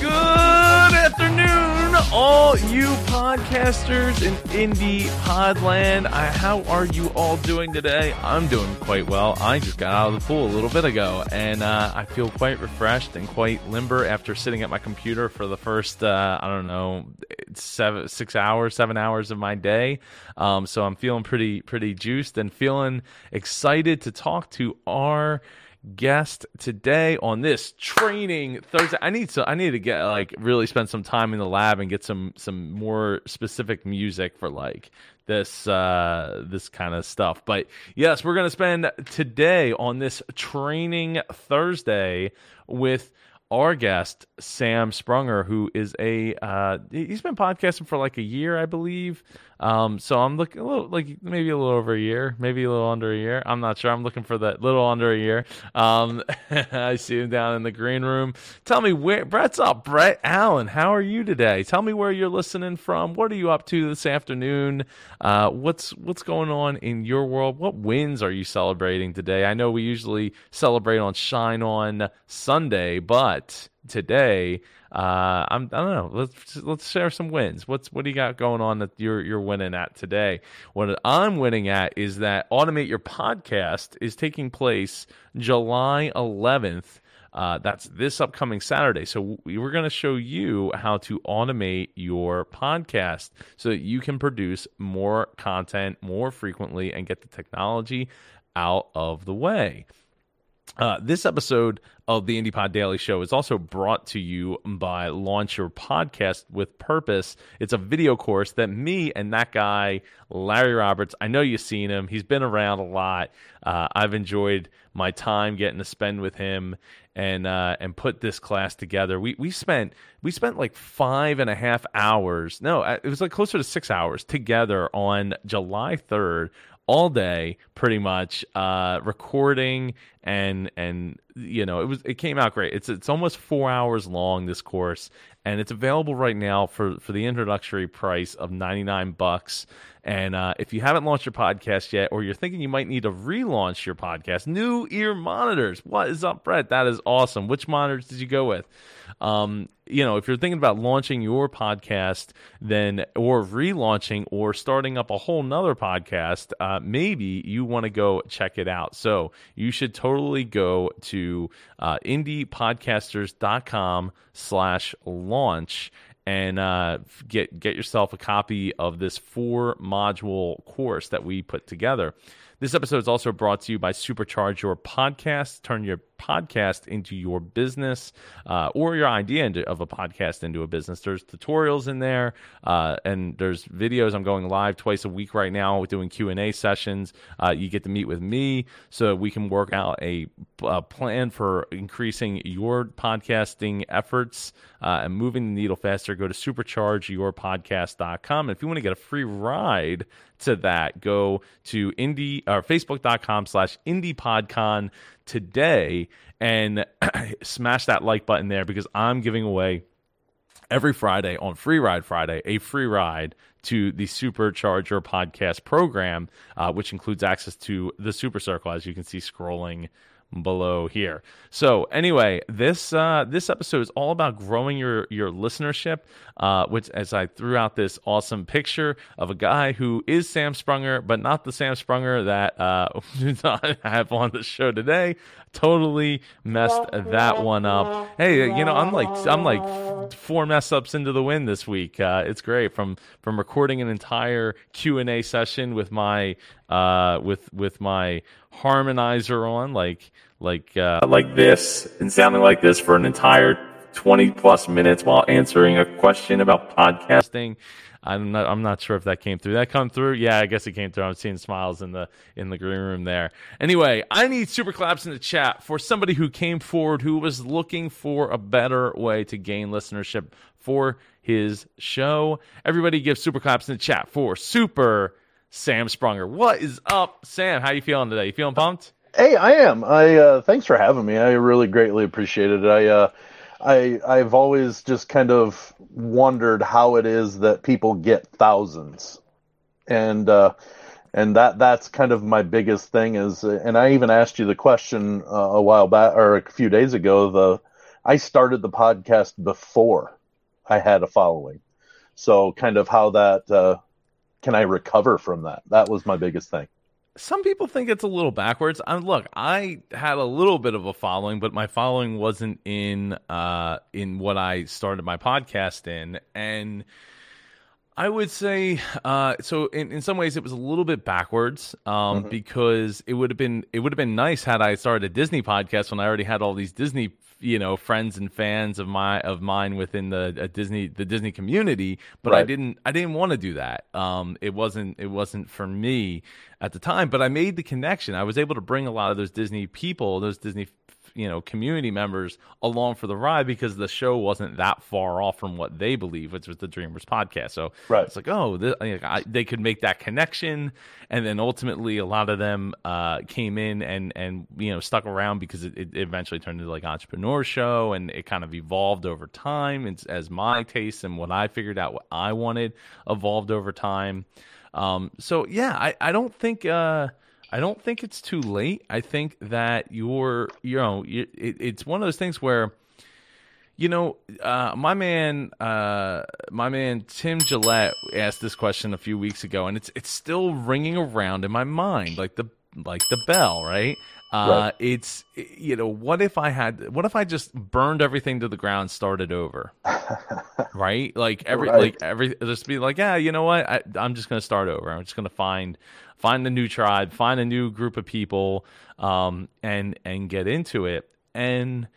Good afternoon, all you podcasters in indie podland. I, how are you all doing today? I'm doing quite well. I just got out of the pool a little bit ago, and uh, I feel quite refreshed and quite limber after sitting at my computer for the first, uh, I don't know, seven, six hours, seven hours of my day. Um, so I'm feeling pretty, pretty juiced and feeling excited to talk to our guest today on this training Thursday. I need to I need to get like really spend some time in the lab and get some some more specific music for like this uh this kind of stuff. But yes, we're going to spend today on this training Thursday with our guest Sam Sprunger, who is a uh, he's been podcasting for like a year, I believe. Um, so I'm looking a little like maybe a little over a year, maybe a little under a year. I'm not sure. I'm looking for that little under a year. Um, I see him down in the green room. Tell me where Brett's up. Brett Allen, how are you today? Tell me where you're listening from. What are you up to this afternoon? Uh, what's what's going on in your world? What wins are you celebrating today? I know we usually celebrate on Shine On Sunday, but today uh, I'm, I don't know. Let's let's share some wins. What's what do you got going on that you're you're winning at today? What I'm winning at is that automate your podcast is taking place July 11th. Uh, that's this upcoming Saturday. So we we're going to show you how to automate your podcast so that you can produce more content more frequently and get the technology out of the way. Uh, this episode of the IndiePod Daily Show is also brought to you by Launch Your Podcast with Purpose. It's a video course that me and that guy, Larry Roberts, I know you've seen him. He's been around a lot. Uh, I've enjoyed my time getting to spend with him and uh, and put this class together. We we spent we spent like five and a half hours. No, uh, it was like closer to six hours together on July third all day pretty much uh, recording and and you know it was it came out great. It's it's almost four hours long this course and it's available right now for for the introductory price of 99 bucks. And uh, if you haven't launched your podcast yet or you're thinking you might need to relaunch your podcast new ear monitors. What is up brett? That is awesome. Which monitors did you go with? Um, you know, if you're thinking about launching your podcast, then or relaunching or starting up a whole nother podcast, uh, maybe you want to go check it out. So you should totally go to uh, indiepodcasters.com slash launch and uh, get get yourself a copy of this four module course that we put together. This episode is also brought to you by Supercharge Your Podcast. Turn your podcast into your business uh, or your idea into, of a podcast into a business. There's tutorials in there, uh, and there's videos. I'm going live twice a week right now doing Q and A sessions. Uh, you get to meet with me so we can work out a, a plan for increasing your podcasting efforts uh, and moving the needle faster. Go to superchargeyourpodcast.com. And if you want to get a free ride to that, go to indie or facebook.com slash indiepodcon today and smash that like button there because I'm giving away every Friday on Free Ride Friday a free ride to the Supercharge Your podcast program, uh, which includes access to the Super Circle, as you can see scrolling below here. So anyway, this uh, this episode is all about growing your your listenership. Uh, which, as I threw out this awesome picture of a guy who is Sam Sprunger, but not the Sam Sprunger that uh, I have on the show today. Totally messed that one up. Hey, you know, I'm like I'm like four mess ups into the wind this week. Uh, it's great from from recording an entire Q and A session with my uh, with with my harmonizer on, like like uh, like this, and sounding like this for an entire 20 plus minutes while answering a question about podcasting. I'm not I'm not sure if that came through. That come through? Yeah, I guess it came through. I'm seeing smiles in the in the green room there. Anyway, I need super claps in the chat for somebody who came forward who was looking for a better way to gain listenership for his show. Everybody give super claps in the chat for super Sam Sprunger. What is up, Sam? How you feeling today? You feeling pumped? Hey, I am. I uh, thanks for having me. I really greatly appreciate it. I uh, I I've always just kind of wondered how it is that people get thousands, and uh, and that that's kind of my biggest thing is and i even asked you the question uh, a while back or a few days ago the i started the podcast before i had a following so kind of how that uh, can i recover from that that was my biggest thing some people think it's a little backwards. I look, I had a little bit of a following, but my following wasn't in uh, in what I started my podcast in, and I would say uh, so. In, in some ways, it was a little bit backwards um, mm-hmm. because it would have been it would have been nice had I started a Disney podcast when I already had all these Disney you know friends and fans of my of mine within the uh, Disney the Disney community. But right. I didn't I didn't want to do that. Um, it wasn't it wasn't for me at the time. But I made the connection. I was able to bring a lot of those Disney people, those Disney you know community members along for the ride because the show wasn't that far off from what they believe, which was the Dreamers podcast. So right. it's like, oh, this, I, they could make that connection, and then ultimately a lot of them uh, came in and and you know stuck around because it, it eventually turned into like entrepreneur show, and it kind of evolved over time it's, as my tastes and what I figured out what I wanted evolved over time. Um, so yeah, I, I don't think uh, I don't think it's too late. I think that you're, you know, it, it's one of those things where, you know, uh, my man, uh, my man Tim Gillette asked this question a few weeks ago, and it's it's still ringing around in my mind, like the like the bell, right? Uh, right. It's you know, what if I had, what if I just burned everything to the ground, started over, right? Like every, right. like every, just be like, yeah, you know what? I, I'm just gonna start over. I'm just gonna find find a new tribe, find a new group of people, um, and and get into it. And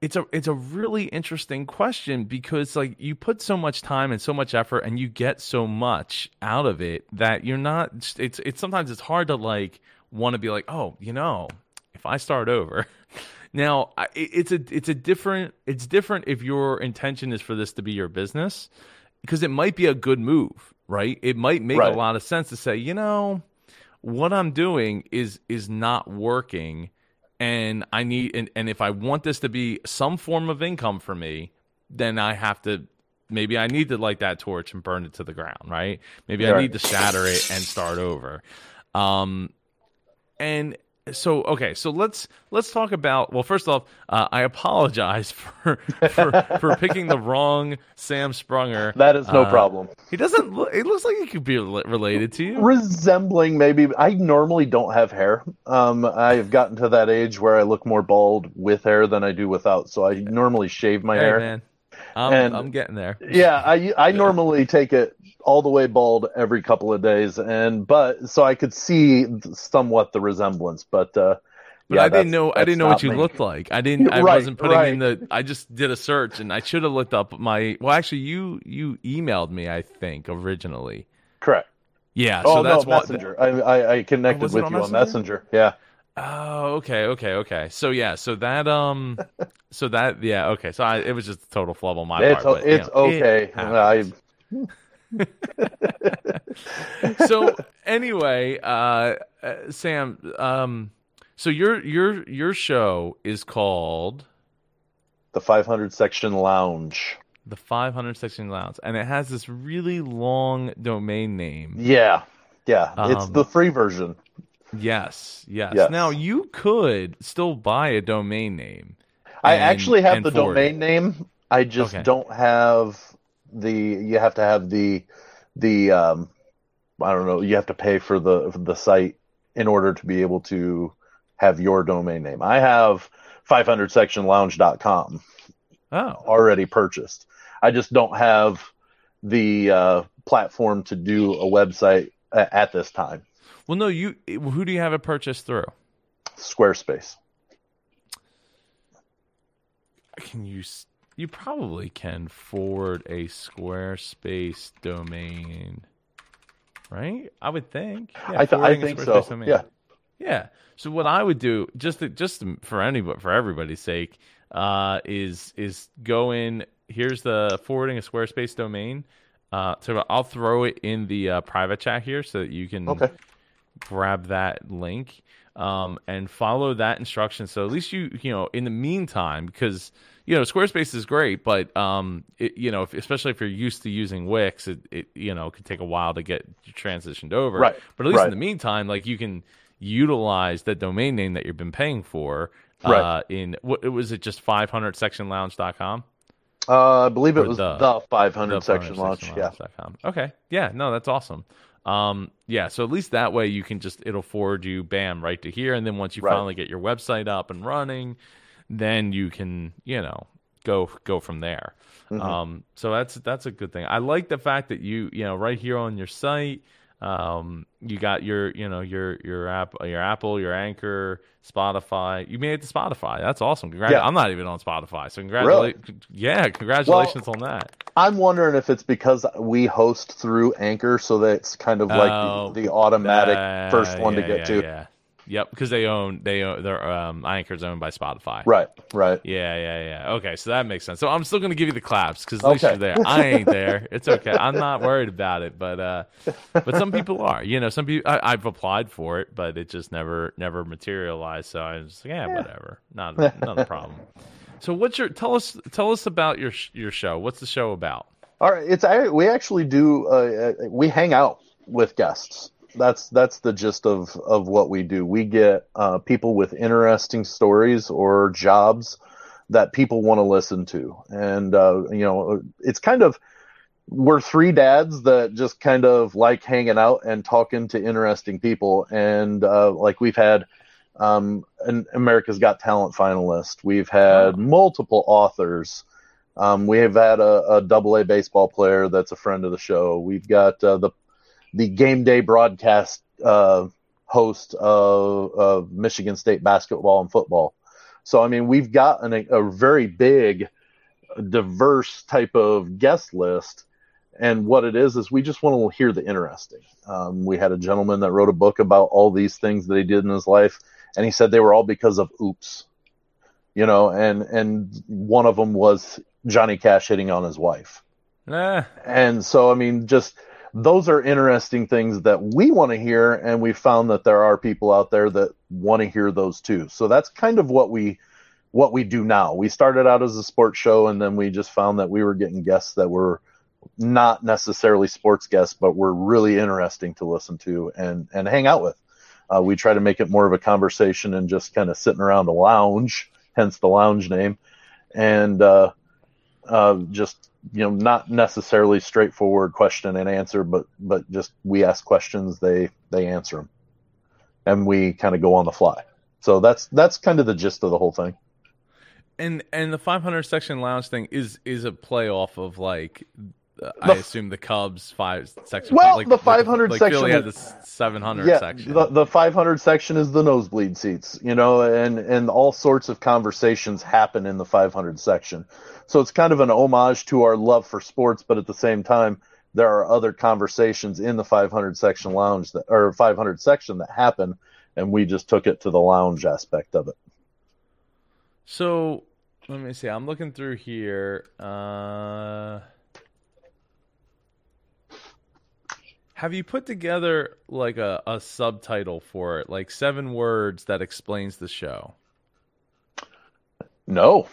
it's a it's a really interesting question because like you put so much time and so much effort and you get so much out of it that you're not it's it's sometimes it's hard to like want to be like oh you know if I start over now it's a it's a different it's different if your intention is for this to be your business because it might be a good move right? It might make right. a lot of sense to say, you know, what I'm doing is is not working and I need and, and if I want this to be some form of income for me, then I have to maybe I need to light that torch and burn it to the ground, right? Maybe I need to shatter it and start over. Um and so okay so let's let's talk about well first off uh, i apologize for for for picking the wrong sam sprunger. That is no uh, problem. he doesn't look it looks like he could be related to you. Resembling maybe i normally don't have hair. Um i've gotten to that age where i look more bald with hair than i do without so i normally shave my hey, hair. man. I'm, and, I'm getting there. Yeah, I I normally take it all the way bald every couple of days, and but so I could see somewhat the resemblance, but. uh but yeah, I didn't know. I didn't know what you me. looked like. I didn't. I right, wasn't putting right. in the. I just did a search, and I should have looked up my. Well, actually, you you emailed me. I think originally. Correct. Yeah. Oh so that's no, Messenger. I, I, I connected oh, with you on Messenger? Messenger. Yeah. Oh, okay, okay, okay. So yeah, so that um, so that yeah, okay. So I, it was just a total flub on my it's, part. But, it's know, okay. It so anyway, uh, uh, Sam, um, so your your your show is called the 500 section lounge. The 500 section lounge, and it has this really long domain name. Yeah, yeah, um, it's the free version. Yes, yes, yes. Now you could still buy a domain name. I actually have the domain it. name. I just okay. don't have the. You have to have the the. Um, I don't know. You have to pay for the for the site in order to be able to have your domain name. I have 500sectionlounge.com oh. already purchased. I just don't have the uh, platform to do a website at this time. Well, no, you. Who do you have it purchased through? Squarespace. Can you? You probably can forward a Squarespace domain, right? I would think. Yeah, I, th- I think so. Domain. Yeah. Yeah. So what I would do, just to, just for anybody, for everybody's sake, uh, is is go in. Here's the forwarding a Squarespace domain. Uh, so I'll throw it in the uh, private chat here so that you can okay grab that link um, and follow that instruction. So at least you, you know, in the meantime, because you know, Squarespace is great, but um, it, you know, if, especially if you're used to using Wix, it, it you know could take a while to get transitioned over. Right. But at least right. in the meantime, like you can utilize the domain name that you've been paying for. Right. Uh, in what was it? Just 500sectionlounge.com. Uh, I believe it Or was the- the, 500 The section 500 launch. Yeah. sectionlounge.com. Okay. Yeah. No, that's awesome. Um, yeah. So at least that way you can just it'll forward you, bam, right to here, and then once you Right. finally get your website up and running, then you can you know go go from there. Mhm. Um, so that's that's a good thing. I like the fact that you you know right here on your site, um, you got your you know your your app your Apple your Anchor Spotify. You made it to Spotify. That's awesome. Congrats. Yeah. I'm not even on Spotify, so congratulations. Yeah, congratulations on that. I'm wondering if it's because we host through Anchor, so that it's kind of like Oh, the, the automatic Uh, first one yeah, to get yeah, to. Yeah. Yep, because they own they own their um Anchor's owned by Spotify. Right, right. Yeah, yeah, yeah. Okay, so that makes sense. So I'm still gonna give you the claps because at least Okay. you're there. I ain't there. It's okay. I'm not worried about it, but uh, but some people are. You know, some people I, I've applied for it, but it just never never materialized. So I was like, yeah, whatever, not not a problem. So what's your tell us tell us about your your show? What's the show about? All right, it's I- we actually do uh, uh, we hang out with guests. That's that's the gist of of what we do. We get uh, people with interesting stories or jobs that people want to listen to, and uh, you know, it's kind of we're three dads that just kind of like hanging out and talking to interesting people, and uh, like we've had um, an America's Got Talent finalist. We've had multiple authors. Um, we have had a, a double A baseball player that's a friend of the show. We've got uh, the the game day broadcast uh, host of, of Michigan State basketball and football. So I mean, we've got an, a very big, diverse type of guest list. And what it is is we just want to hear the interesting. Um, we had a gentleman that wrote a book about all these things that he did in his life, and he said they were all because of oops, you know. And and one of them was Johnny Cash hitting on his wife. Eh, And so, I mean, just those are interesting things that we want to hear, and we found that there are people out there that want to hear those too. So that's kind of what we what we do now. We started out as a sports show, and then we just found that we were getting guests that were not necessarily sports guests, but were really interesting to listen to and and hang out with. Uh, we try to make it more of a conversation and just kind of sitting around a lounge, hence the lounge name, and uh, uh, just you know not necessarily straightforward question and answer, but but just we ask questions, they they answer them, and we kind of go on the fly. So that's that's kind of the gist of the whole thing. and and the 500 section lounge thing is is a play off of like I assume the Cubs five section. Well, like, the 500 like section Philly had the is- 700 yeah, section. the the 500 section is the nosebleed seats, you know, and and all sorts of conversations happen in the 500 section. So it's kind of an homage to our love for sports, but at the same time, there are other conversations in the 500 section lounge that or 500 section that happen, and we just took it to the lounge aspect of it. So let me see. I'm looking through here. Uh, have you put together like a, a subtitle for it, like seven words that explains the show? No.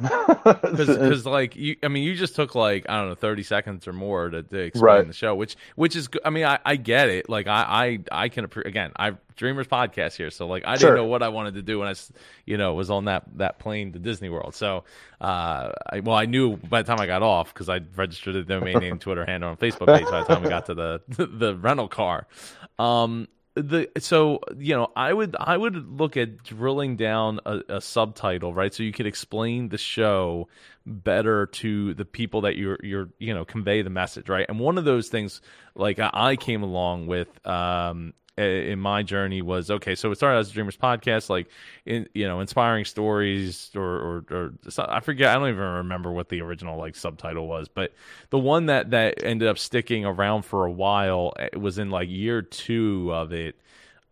Because like you, I mean, you just took like I don't know, thirty seconds or more to, to explain Right. the show, which which is, I mean, I, I get it. Like I I I can again, I Dreamers podcast here, so like I Sure. didn't know what I wanted to do when I, s- you know, was on that that plane to Disney World. So, uh, I, well, I knew by the time I got off because I registered the domain name, Twitter handle, and Facebook page by the time we got to the the rental car. Um, the so you know i would i would look at drilling down a, a subtitle right? So you could explain the show better to the people that you're you're you know convey the message right? And one of those things like i came along with um in my journey was okay so it started as a dreamers podcast like in you know inspiring stories or or, or i forget i don't even remember what the original like subtitle was but the one that that ended up sticking around for a while it was in like year two of it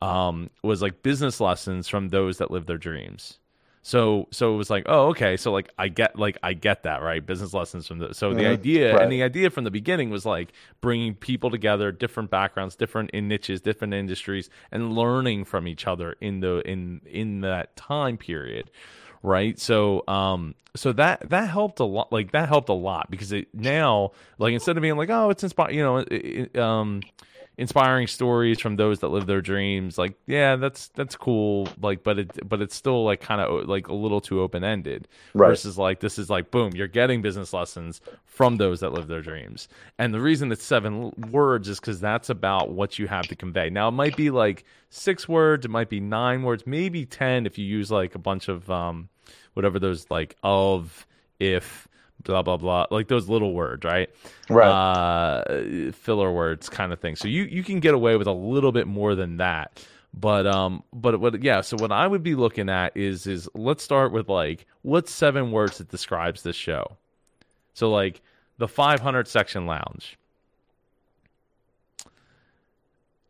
um was like business lessons from those that live their dreams so so it was like oh okay so like i get like i get that right business lessons from the so the Mhm. idea Right. and the idea from the beginning was like bringing people together different backgrounds different in niches different industries and learning from each other in the in in that time period right so um so that that helped a lot. Like that helped a lot because it now like instead of being like oh it's inspired, you know, it, it, um, inspiring stories from those that live their dreams. Like yeah, that's that's cool. Like but it but it's still like kind of like a little too open ended. Right. Versus like this is like boom, you're getting business lessons from those that live their dreams. And the reason it's seven words is because that's about what you have to convey. Now it might be like six words, it might be nine words, maybe ten if you use like a bunch of um whatever those like of if blah blah blah. Like those little words right? Right. uh filler words kind of thing. So you you can get away with a little bit more than that. But um but what yeah so what i would be looking at is is let's start with like what's seven words that describes this show? So like the 500 section lounge.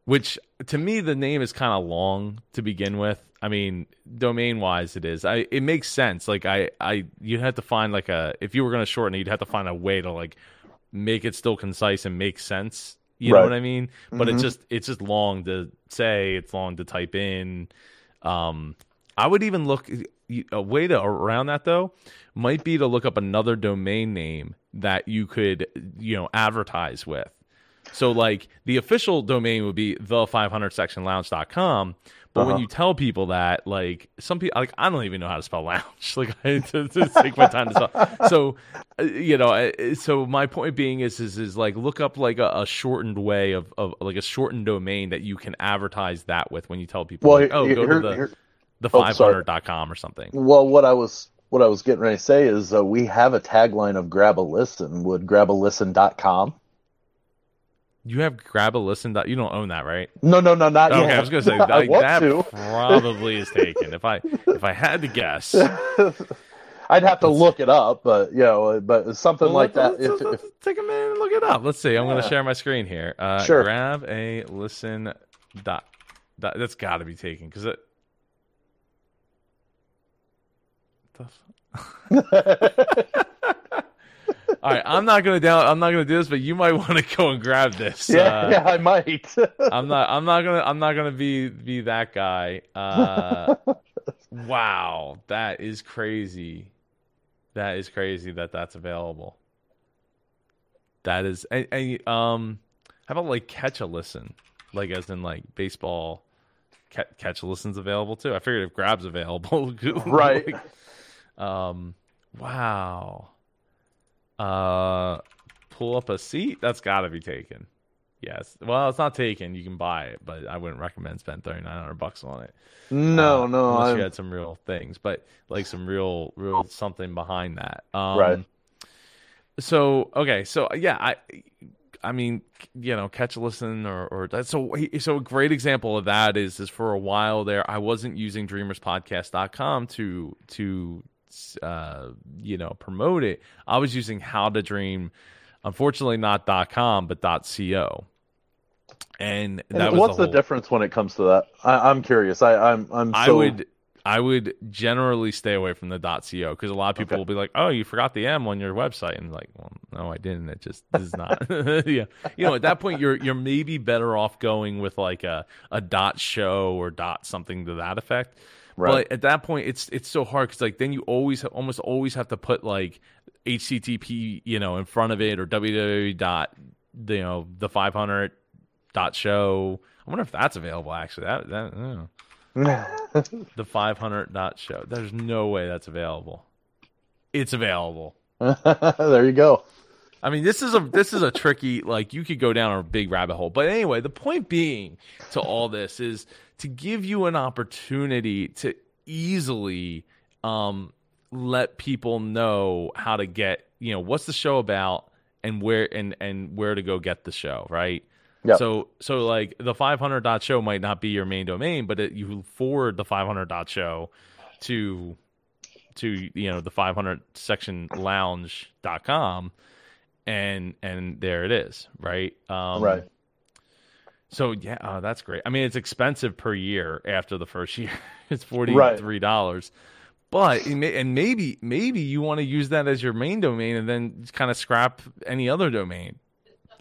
Which to me the name is kind of long to begin with i mean domain wise it is. I it makes sense. Like i i you'd have to find like a if you were going to shorten it you'd have to find a way to like make it still concise and make sense. You know what i mean? But it's Mhm. just it's just long to say it's long to type in. Um i would even look a way to around that though might be to look up another domain name that you could you know advertise with. So like the official domain would be the 500sectionlounge.com. But when Uh-huh. you tell people that, like some people, like I don't even know how to spell lounge. Like I to, to take my time to spell. So, uh, you know, uh, so my point being is, is, is like look up like a, a shortened way of, of like a shortened domain that you can advertise that with when you tell people, well, like, oh, here- go to the here- the oh, sorry. 500.com or something. well, what I was what I was getting ready to say is uh, we have a tagline of grab a listen. Would grabalisten.com? You have grab a listen. dot- You don't own that, right? No, no, no, not Okay, yet. I was gonna say I that, that to. probably is taken. If I if I had to guess, I'd have to look it up, but you know, but something Well, like let's- that. let's- If, let's if take a minute and look it up. Let's see. I'm going to share my screen here. Uh, Sure. Grab a listen. Dot. dot that's got to be taken because it. All right, I'm not gonna down. I'm not gonna do this, but you might want to go and grab this. yeah, Uh, yeah, I might. I'm not. I'm not gonna. I'm not gonna be be that guy. Uh, wow, that is crazy. That is crazy that that's available. That is. And, and, um, how about like catch a listen, like as in like baseball. ca- Catch a listen's available too. I figured if grab's available, Right. like, um, wow. Uh, pull up a seat. That's got to be taken. Yes. Well, it's not taken. You can buy it, but I wouldn't recommend spend thirty nine hundred bucks on it. no, Uh, no, unless I'm, you had some real things, but like some real, real something behind that. Um, Right. So okay, so yeah, I, I mean, you know, catch a listen or or that. So so a great example of that is is for a while there, I wasn't using DreamersPodcast.com to to uh you know promote it. I was using How to Dream. Unfortunately, not .com, but .co. And that And was what's the, the, whole, difference? difference when it comes to that? I, I'm curious. I, I'm, I'm. So, I would I would generally stay away from the .co because a lot of people Okay. will be like, "Oh, you forgot the M on your website," and like, "Well, no, I didn't. It just is not." yeah, you know, at that point, you're you're maybe better off going with like a a dot show or dot something to that effect. Right. But at that point, it's it's so hard because like then you always almost always have to put like HTTP you know in front of it or www dot you know the 500 dot show. I wonder if that's available actually. That that. I don't know. The 500 dot show. There's no way that's available. It's available. there you go. I mean, this is a this is a tricky like you could go down a big rabbit hole. But anyway, the point being to all this is to give you an opportunity to easily um let people know how to get, you know, what's the show about and where and and where to go get the show, right? Yep. So so like the 500 dot show might not be your main domain, but it, you forward the 500 dot show to to you know the 500 section lounge.com and and there it is, right? Um right. So yeah, uh, that's great. I mean, it's expensive per year after the first year. it's forty three dollars. But may, and maybe maybe you want to use that as your main domain and then kind of scrap any other domain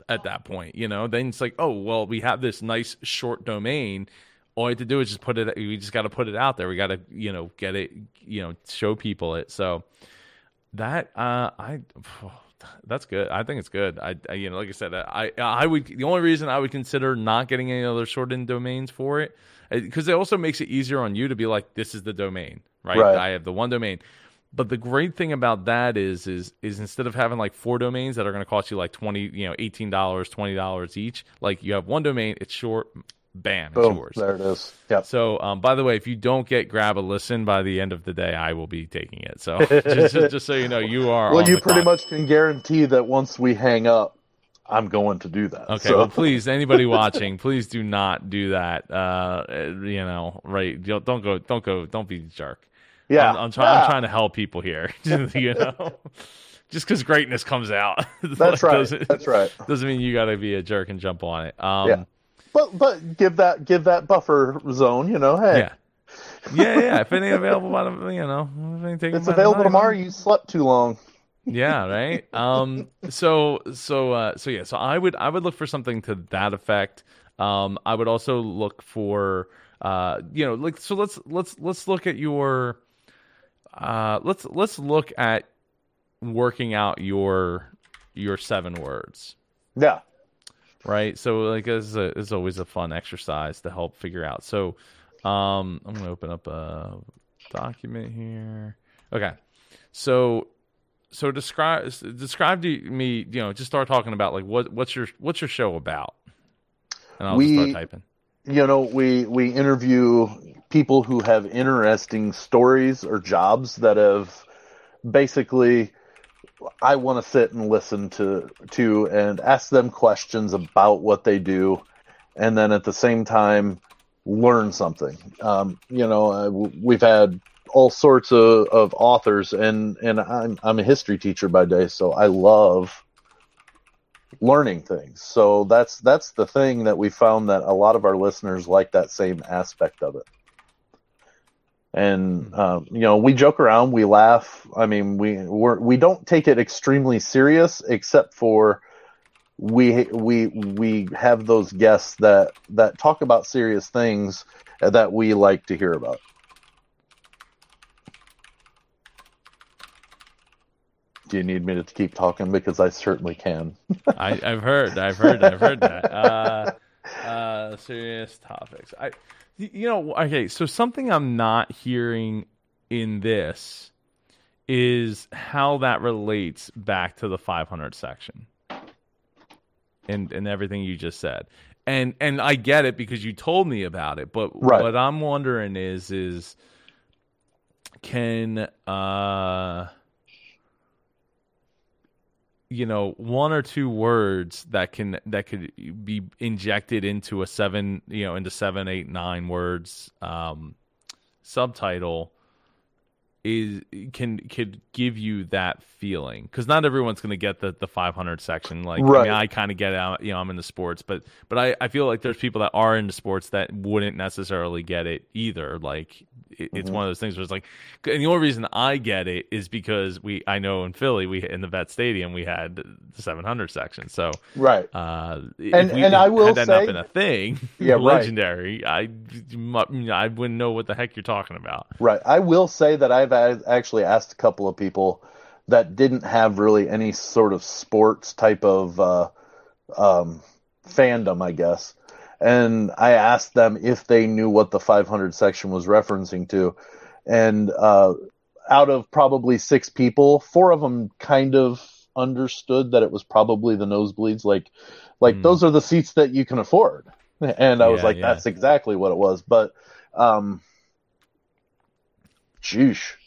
at that point. You know, then it's like, oh well, we have this nice short domain. All you have to do is just put it. We just got to put it out there. We got to you know get it. You know, show people it. So That uh, I that's good. I think it's good. I, I, you know, like I said, I I would the only reason I would consider not getting any other shortened domains for it because uh, it also makes it easier on you to be like, this is the domain, right? Right. I have the one domain. But the great thing about that is is is instead of having like four domains that are going to cost you like twenty, you know, eighteen dollars, twenty dollars each, like you have one domain, it's short, bam, it's Boom. yours. There it is. Yep. So, um, by the way, if you don't get grab a listen by the end of the day, I will be taking it. So, just, just, just so you know, you are. Well, you pretty much can guarantee that once we hang up, I'm going to do that. Okay, So- well, please, anybody watching, please do not do that. Uh, you know, right? Don't, go, don't go, don't be a jerk. yeah. I'm, I'm, try- Yeah. I'm trying to help people here. you know, just because greatness comes out, That's right. That's right. doesn't mean you got to be a jerk and jump on it. Um, Yeah. But but give that give that buffer zone. You know, hey, yeah. Yeah, yeah. If ain't available by the, you know, if it ain't taken it's available tomorrow. You slept too long. yeah right um so so uh so yeah so i would i would look for something to that effect um i would also look for uh you know like so let's let's let's look at your uh let's let's look at working out your your seven words Yeah. Right? So like this is, a, this is always a fun exercise to help figure out. So um i'm gonna open up a document here. Okay. So so describe describe to me you know just start talking about like what what's your what's your show about? And i'll just We- start typing. You know, we we interview people who have interesting stories or jobs that have basically I want to sit and listen to to and ask them questions about what they do, and then at the same time learn something. Um, you know, uh, we've had all sorts of, of authors, and and I'm I'm a history teacher by day, so I love learning things. So that's that's the thing that we found that a lot of our listeners like that same aspect of it. And um, you know, we joke around, we laugh. I mean, we we're, we don't take it extremely serious, except for we we we have those guests that that talk about serious things that we like to hear about. Do you need me to keep talking? Because I certainly can. I, I've heard, I've heard, I've heard that. Uh, uh, serious topics. I, you know, okay. So something I'm not hearing in this is how that relates back to the 500 section, and and everything you just said. And and I get it because you told me about it. But Right. what I'm wondering is is can uh you know one or two words that can that could be injected into a seven you know into seven eight nine words um subtitle is can could give you that feeling. Because not everyone's going to get the the 500 section. Like I, mean, I kind of get out you know i'm into sports but but I, I feel like there's people that are into sports that wouldn't necessarily get it either. Like it's Mhm. one of those things where it's like and the only reason i get it is because we i know in philly we in the vet stadium we had the 700 section so Right. uh And- and I will had that not been a thing Yeah, right. legendary i i wouldn't know what the heck you're talking about Right. I will say that I've actually asked a couple of people that didn't have really any sort of sports type of uh, um, fandom, I guess. And I asked them if they knew what the 500 section was referencing to. And uh, out of probably six people, four of them kind of understood that it was probably the nosebleeds. Like, like Hmm. those are the seats that you can afford. And I was like, yeah. that's exactly what it was. But, um, Sheesh.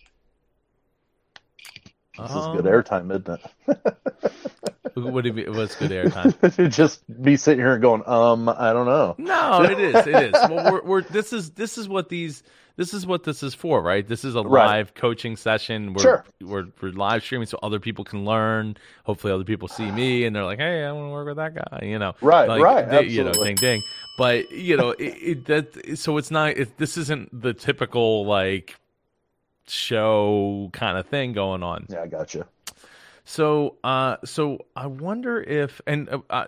This is good Um, airtime, isn't it? What do you mean? What's good airtime? Just be sitting here going, um, I don't know. No, it is. It is. Well, we're, we're this is this is what these this is what this is for, right? This is a Right. live coaching session. We're, Sure. we're we're live streaming so other people can learn. Hopefully, other people see me and they're like, "Hey, I want to work with that guy." You know, Right, like, right, they- You know, ding ding. But you know, it, it that so it's not. It, this isn't the typical like show kind of thing going on. Yeah, I got you. So, uh, so I wonder if and uh, uh,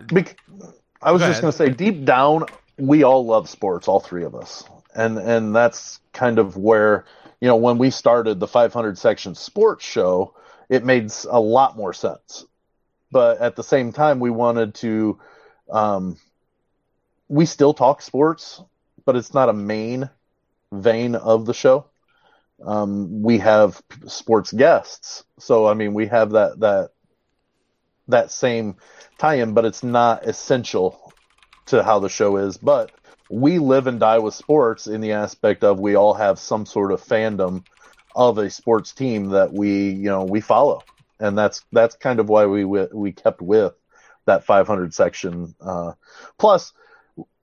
I was Go just going to say, deep down, we all love sports, all three of us, and and that's kind of where you know when we started the 500 section sports show, it made a lot more sense. But at the same time, we wanted to, um, we still talk sports, but it's not a main vein of the show. Um, we have sports guests, so I mean, we have that that that same tie-in, but it's not essential to how the show is. But we live and die with sports in the aspect of we all have some sort of fandom of a sports team that we you know we follow, and that's that's kind of why we we kept with that 500 section. Uh, plus,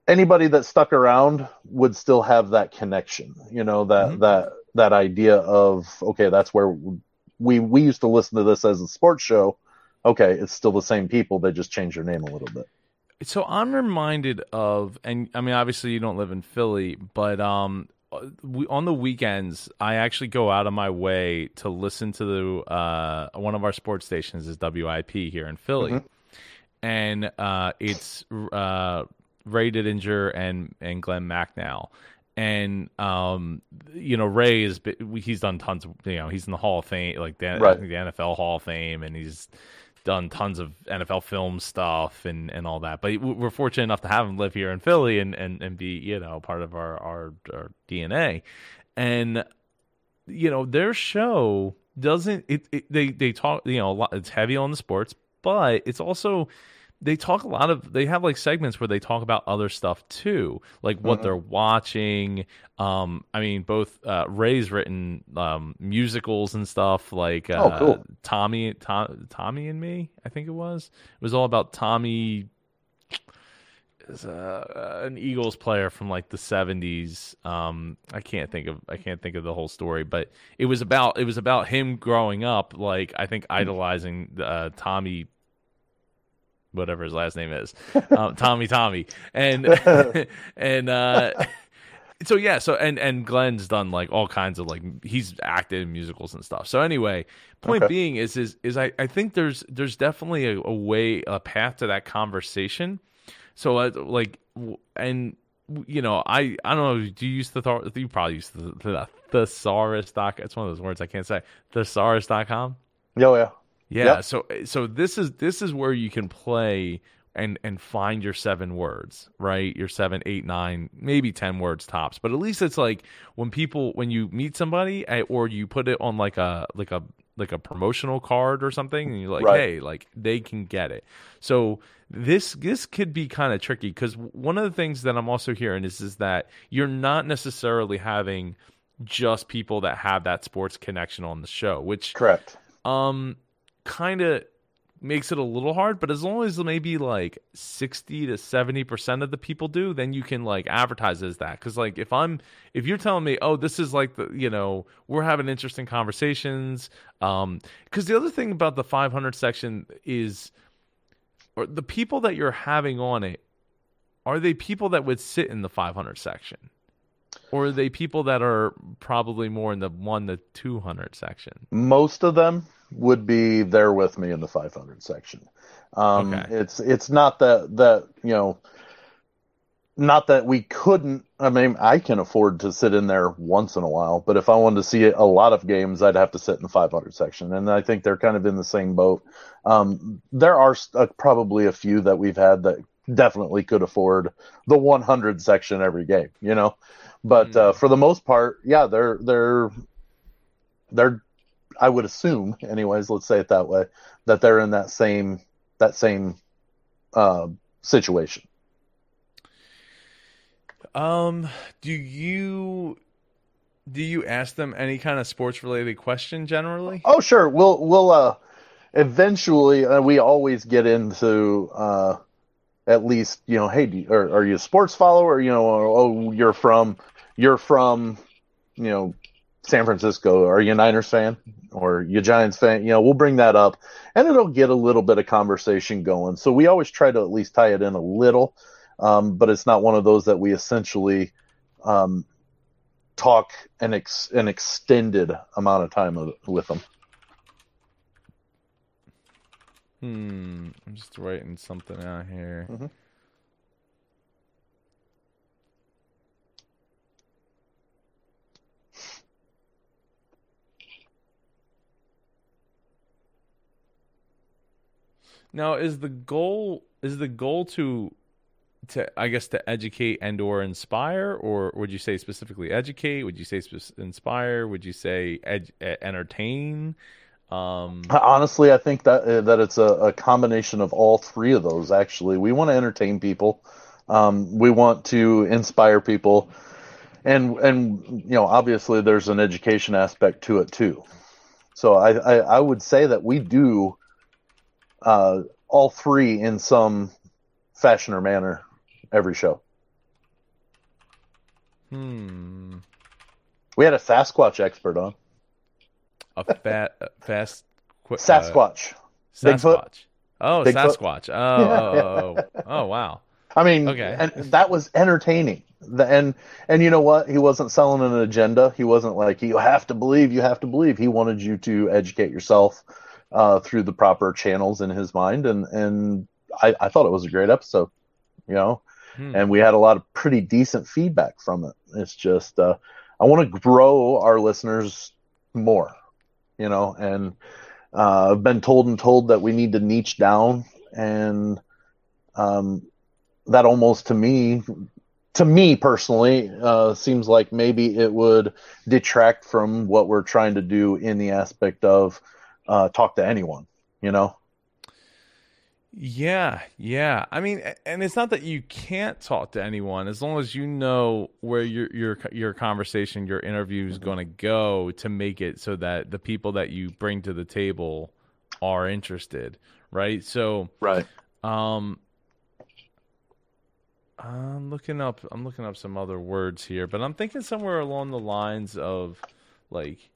anybody that stuck around would still have that connection. You know that mm-hmm. that that idea of okay, that's where we we used to listen to this as a sports show. Okay, it's still the same people. They just changed their name a little bit. So I'm reminded of, and I mean, obviously you don't live in Philly, but um, we, on the weekends, I actually go out of my way to listen to the uh, one of our sports stations is WIP here in Philly, mm-hmm. and uh, it's uh, Ray Didinger and and Glen Macnow, and um, you know Ray is he's done tons of you know he's in the Hall of Fame like the, right. the NFL Hall of Fame and he's done tons of NFL film stuff and, and all that. But we're fortunate enough to have him live here in Philly and, and, and be you know part of our, our, our DNA. And you know their show doesn't it, it they they talk you know a lot, it's heavy on the sports, but it's also they talk a lot of they have like segments where they talk about other stuff too like what mm-hmm. they're watching um i mean both uh ray's written um musicals and stuff like uh, oh, cool. tommy Tom, tommy and me i think it was it was all about tommy is uh, an Eagles player from like the 70s. Um, I can't think of I can't think of the whole story, but it was about it was about him growing up, like I think hmm. idolizing uh, Tommy whatever his last name is, um, Tommy Tommy, and and uh, so yeah, so and and Glen's done like all kinds of like he's acted in musicals and stuff. So anyway, point okay. being is is is I I think there's there's definitely a, a way a path to that conversation. So uh, like and you know, I I don't know. Do you use the thought? you probably use the the thesaurus doc? It's one of those words I can't say. Thesaurus.com. Oh yeah. Yeah, yep. so so this is this is where you can play and and find your seven words, right? Your seven, eight, nine, maybe ten words tops. But at least it's like when people when you meet somebody eh, or you put it on like a like a like a promotional card or something and you're like right. hey like they can get it so this this could be kind of tricky because one of the things that i'm also hearing is is that you're not necessarily having just people that have that sports connection on the show which correct um kind of makes it a little hard but as long as maybe like 60 to 70% of the people do then you can like advertise as that. Cuz like if I'm if you're telling me oh this is like the you know we're having interesting conversations um cuz the other thing about the 500 section is or the people that you're having on it are they people that would sit in the 500 section? Or are they people that are probably more in the 1 to 200 section? Most of them would be there with me in the 500 section. Um, okay. It's it's not that that you know, not that we couldn't. I mean, I can afford to sit in there once in a while, but if I wanted to see a lot of games, I'd have to sit in the 500 section, and I think they're kind of in the same boat. Um, there are uh, probably a few that we've had that definitely could afford the 100 section every game, you know. But mm. uh, for the most part, yeah, they're they're they're I would assume, anyways, let's say it that way, that they're in that same that same uh, situation. Um, do you do you ask them any kind of sports related question generally? Oh, sure. We'll we'll uh eventually uh, we always get into uh at least you know hey you, are, are you a sports follower you know oh you're from you're from you know San Francisco. Are you a Niners fan or you Giants fan? You know, we'll bring that up and it'll get a little bit of conversation going. So we always try to at least tie it in a little, um, but it's not one of those that we essentially um, talk an, ex- an extended amount of time with them. Hmm. I'm just writing something out here. Mm-hmm. Now, is the goal is the goal to to I guess to educate and or inspire, or would you say specifically educate? Would you say inspire? Would you say ed- entertain? Um, Honestly, I think that uh, that it's a, a combination of all three of those. Actually, we want to entertain people, um, we want to inspire people, and and you know, obviously, there's an education aspect to it too. So I I, I would say that we do uh, all three in some fashion or manner every show. hmm. We had a Sasquatch expert on A fat, fast, qu- uh, Sasquatch. Bigfoot? Sasquatch. Oh, Bigfoot? Sasquatch. Oh, oh, oh, oh, wow. I mean, Okay. and that was entertaining. And and you know what? He wasn't selling an agenda. He wasn't like you have to believe, you have to believe. He wanted you to educate yourself uh, through the proper channels in his mind, and and I, I thought it was a great episode. You know, Hmm. and we had a lot of pretty decent feedback from it. It's just uh, I want to grow our listeners more, you know, and uh, I've been told and told that we need to niche down, and um, that almost to me, to me personally, uh, seems like maybe it would detract from what we're trying to do in the aspect of uh, talk to anyone, you know. Yeah, yeah. I mean, and it's not that you can't talk to anyone as long as you know where your your your conversation, your interview is going to go to make it so that the people that you bring to the table are interested, right? So, Right. um I'm looking up I'm looking up some other words here, but I'm thinking somewhere along the lines of like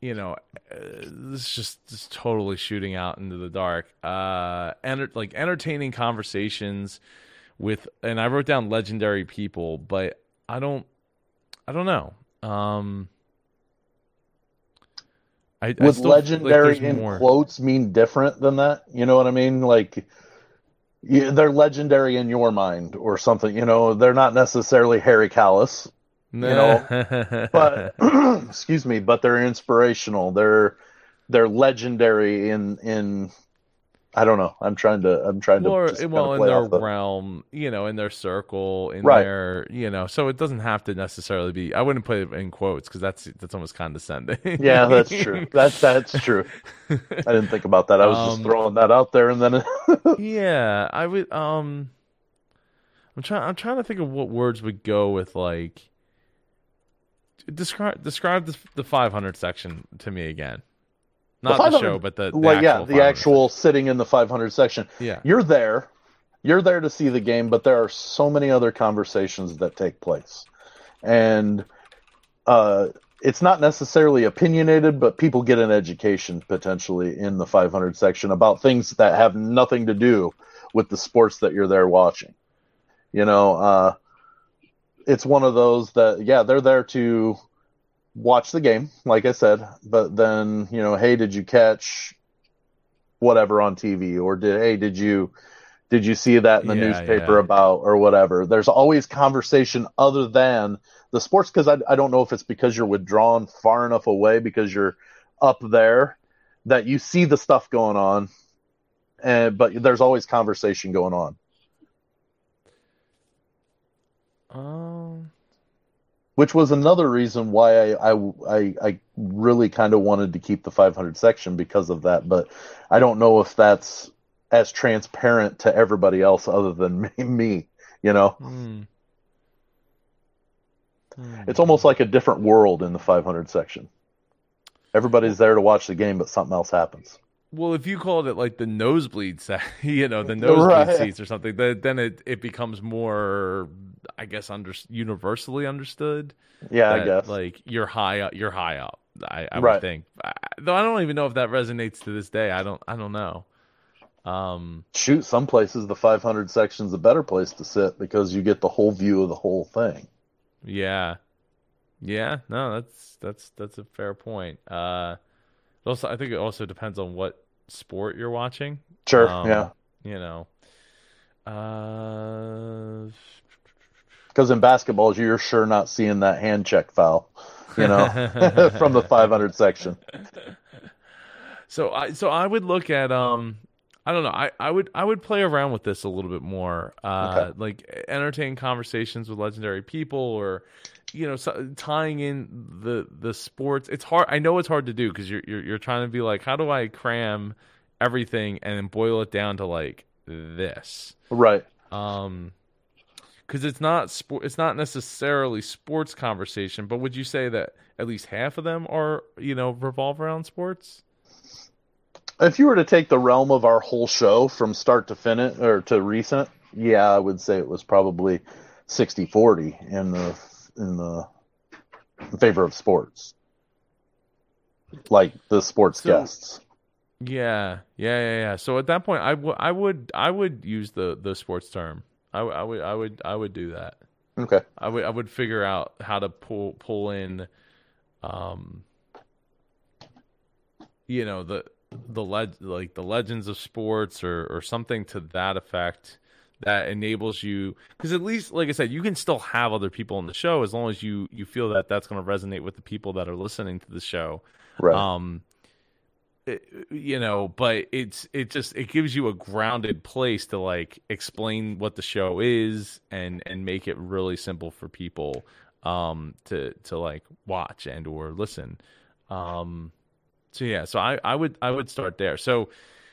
you know, uh, this is just just totally shooting out into the dark. Uh enter, like entertaining conversations with and I wrote down legendary people, but I don't I don't know. Um I, I still feel like legendary in more. quotes mean different than that? You know what I mean? Like they're legendary in your mind or something. You know, they're not necessarily Harry Callis, know, but excuse me, but they're inspirational. They're they're legendary in in I don't know. I'm trying to I'm trying to well, in their the- realm, you know, in their circle, in Right. their, you know, so it doesn't have to necessarily be. I wouldn't put it in quotes because that's that's almost condescending. Yeah, that's true. That's that's true. I didn't think about that. I was Um, just throwing that out there, and then yeah, I would. Um, I'm trying. I'm trying to think of what words would go with like. Describe describe the the 500 section to me again. Not the, 500 show, but the, the well, yeah, actual the 500 actual sitting in the 500 section. Yeah. You're there. You're there to see the game, but there are so many other conversations that take place. And uh, it's not necessarily opinionated, but people get an education potentially in the 500 section about things that have nothing to do with the sports that you're there watching. You know, uh, it's one of those that, yeah, they're there to watch the game, like I said, but then, you know, hey, did you catch whatever on TV or did hey did you did you see that in the Yeah, newspaper yeah. about or whatever there's always conversation other than the sports because I, I don't know if it's because you're withdrawn far enough away because you're up there that you see the stuff going on and but there's always conversation going on Um. Which was another reason why I I, I, I really kind of wanted to keep the 500 section because of that. But I don't know if that's as transparent to everybody else other than me. me you know. Hmm. it's almost like a different world in the 500 section. Everybody's there to watch the game, but something else happens. Well, if you called it like the nosebleed, you know, the nosebleed Right. seats or something, then, then it, it becomes more, I guess, under, universally understood. Yeah, I guess. Like you're high up, you're high up. I, I Right. would think, I, though I don't even know if that resonates to this day. I don't, I don't know. Um, Shoot, some places the 500 section's a better place to sit because you get the whole view of the whole thing. yeah, yeah, no, that's that's that's a fair point. Uh, also, I think it also depends on what sport you're watching. Sure, Um, yeah. You know, uh, Because in basketball, you're sure not seeing that hand check foul, you know, from the 500 section. So I so I would look at um I don't know. I, I would I would play around with this a little bit more. Uh, Okay. like entertain conversations with legendary people or you know so, tying in the the sports. It's hard. I know it's hard to do because you're, you're you're trying to be like, how do I cram everything and then boil it down to like this? Right. Um, because it's not sport. It's not necessarily sports conversation. But would you say that at least half of them are you know revolve around sports? If you were to take the realm of our whole show from start to finish or to recent, yeah, I would say it was probably 60-40 in the in the in favor of sports. Like the sports So- guests. Yeah, yeah, yeah, yeah. So at that point, I would, I would, I would use the the sports term. I, I would, I would, I would do that. Okay. I would, I would figure out how to pull pull in, um, you know the the leg like the legends of sports or or something to that effect that enables you because at least like I said, you can still have other people on the show as long as you you feel that that's going to resonate with the people that are listening to the show Right. um you know but it's it just it gives you a grounded place to like explain what the show is and and make it really simple for people um to to like watch and or listen. Um so yeah so i i would i would start there. So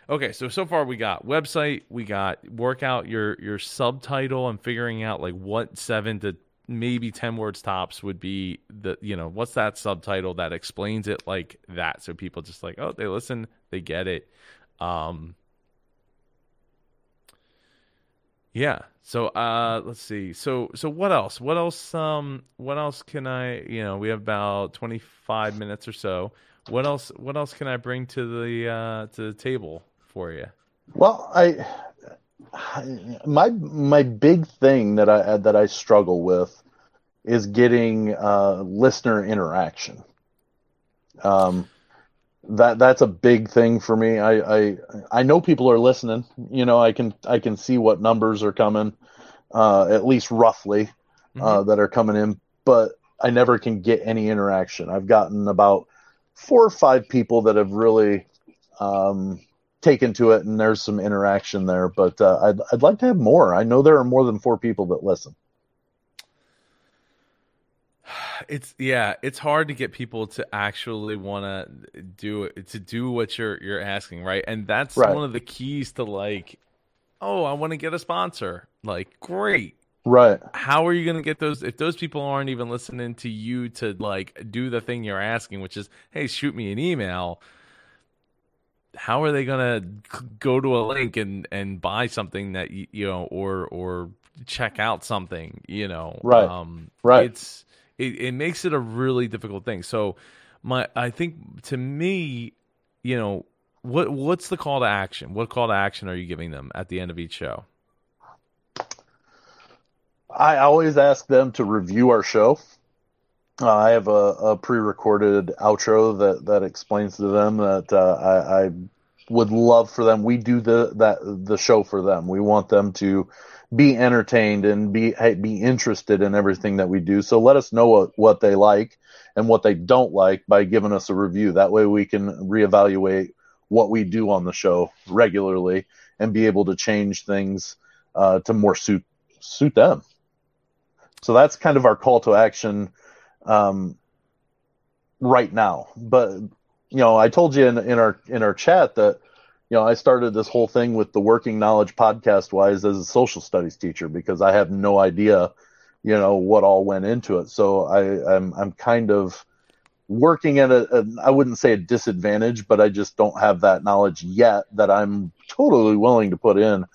okay so so far we got website we got work out your your subtitle and figuring out like what seven to maybe 10 words tops would be the you know what's that subtitle that explains it like that? So people just like oh they listen they get it. Um yeah. So uh let's see. So so what else? What else um what else can i you know we have about 25 minutes or so. What else what else can i bring to the uh to the table for you? Well, I my my big thing that I that I struggle with is getting uh, listener interaction. Um, that that's a big thing for me. I, I I know people are listening. You know, I can I can see what numbers are coming, uh, at least roughly, uh, that are coming in, but I never can get any interaction. I've gotten about four or five people that have really um, taken to it, and there's some interaction there. But uh, I'd I'd like to have more. I know there are more than four people that listen. it's yeah it's hard to get people to actually want to do it to do what you're you're asking right and that's Right. one of the keys to like oh i want to get a sponsor like great Right. how are you going to get those if those people aren't even listening to you to like do the thing you're asking which is hey shoot me an email how are they going to go to a link and and buy something that you, know or or check out something you know Right. um Right. it's it, it makes it a really difficult thing so my i think to me you know what what's the call to action what call to action are you giving them at the end of each show I always ask them to review our show. Uh, I have a, a pre-recorded outro that, that explains to them that uh, I, I would love for them. We do the that the show for them. We want them to be entertained and be be interested in everything that we do. So let us know what, what they like and what they don't like by giving us a review. That way we can reevaluate what we do on the show regularly and be able to change things uh, to more suit suit them. So that's kind of our call to action um, right now. But you know, I told you in, in our in our chat that you know I started this whole thing with the Working Knowledge podcast wise as a social studies teacher because I have no idea, you know, what all went into it. So I I'm I'm kind of working at a, a I wouldn't say a disadvantage, but I just don't have that knowledge yet that I'm totally willing to put in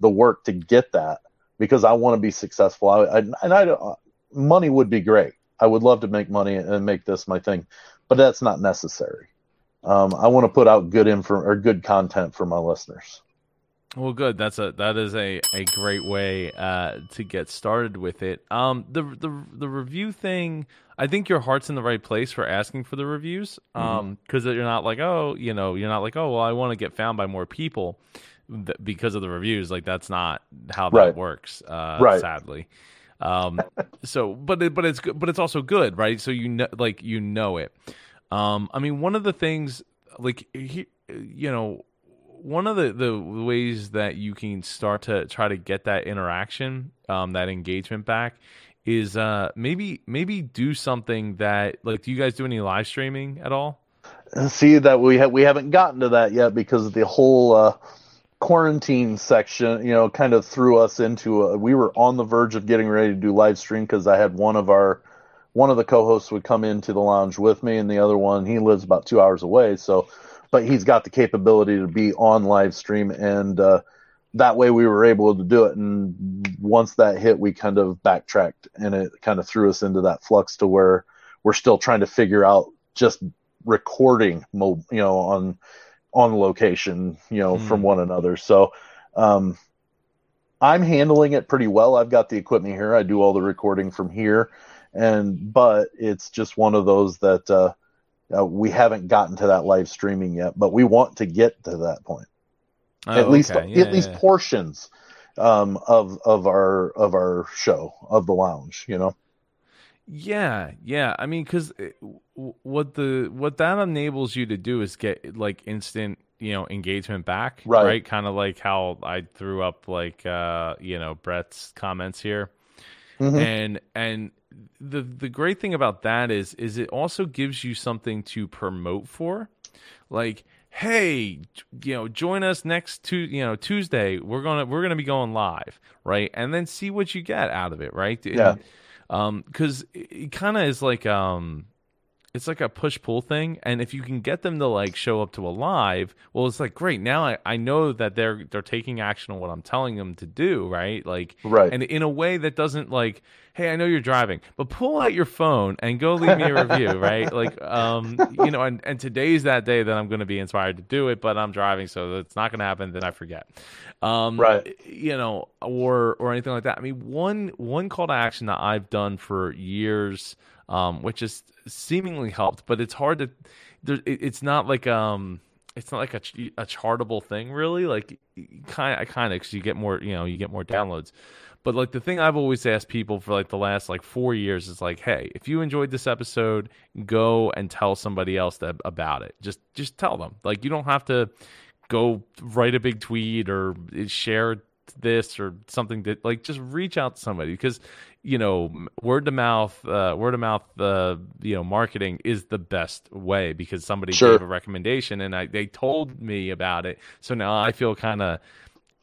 the work to get that because I want to be successful. I, I and I money would be great. I would love to make money and make this my thing, but that's not necessary. Um, I want to put out good info or good content for my listeners. Well, good. That's a that is a, a great way uh, to get started with it. Um, the the the review thing, I think your heart's in the right place for asking for the reviews. Um, because you're not like oh, you know, you're not like oh, well, I want to get found by more people th- because of the reviews. Like that's not how that Right. works. Uh, Right. sadly. Um, so but it, but it's but it's also good, right? So you know, like you know it. Um, I mean, one of the things, like he, you know, one of the, the ways that you can start to try to get that interaction, um, that engagement back is uh, maybe maybe do something that like do you guys do any live streaming at all? See that we have we haven't gotten to that yet because of the whole uh, quarantine section, you know, kind of threw us into a, we were on the verge of getting ready to do live stream because I had one of our one of the co-hosts would come into the lounge with me and the other one he lives about two hours away so but he's got the capability to be on live stream and uh, that way we were able to do it and once that hit we kind of backtracked and it kind of threw us into that flux to where we're still trying to figure out just recording you know on on location you know mm. from one another so um, i'm handling it pretty well i've got the equipment here i do all the recording from here and but it's just one of those that uh, uh, we haven't gotten to that live streaming yet but we want to get to that point Oh, at least yeah, at least portions um, of of our of our show of the lounge. You know. Yeah, yeah. I mean, because what the what that enables you to do is get like instant you know engagement back right, right? kind of like how i threw up like uh you know brett's comments here. Mm-hmm. and and the the great thing about that is is it also gives you something to promote for. Like hey you know join us next to you know tuesday. We're gonna we're gonna be going live right? And then see what you get out of it right? Yeah. Um because it kind of is like um it's like a push pull thing and if you can get them to like show up to a live well it's like great now I, I know that they're they're taking action on what i'm telling them to do right? Like right. and in a way that doesn't like hey i know you're driving but pull out your phone and go leave me a review right? Like um you know and, and today's that day that i'm going to be inspired to do it but i'm driving so it's not going to happen then i forget. Um right. you know or or anything like that. I mean one one call to action that i've done for years um, which has seemingly helped, but it's hard to. There, it, it's not like um, it's not like a, a chartable thing really. Like kind, I kind of because you get more, you know, you get more downloads. But like the thing I've always asked people for like the last like four years is like, hey, if you enjoyed this episode, go and tell somebody else that, about it. Just just tell them. Like you don't have to go write a big tweet or share this or something that like just reach out to somebody because you know word to mouth uh, word of mouth uh, you know marketing is the best way because somebody sure. gave a recommendation and I, they told me about it so now i feel kind of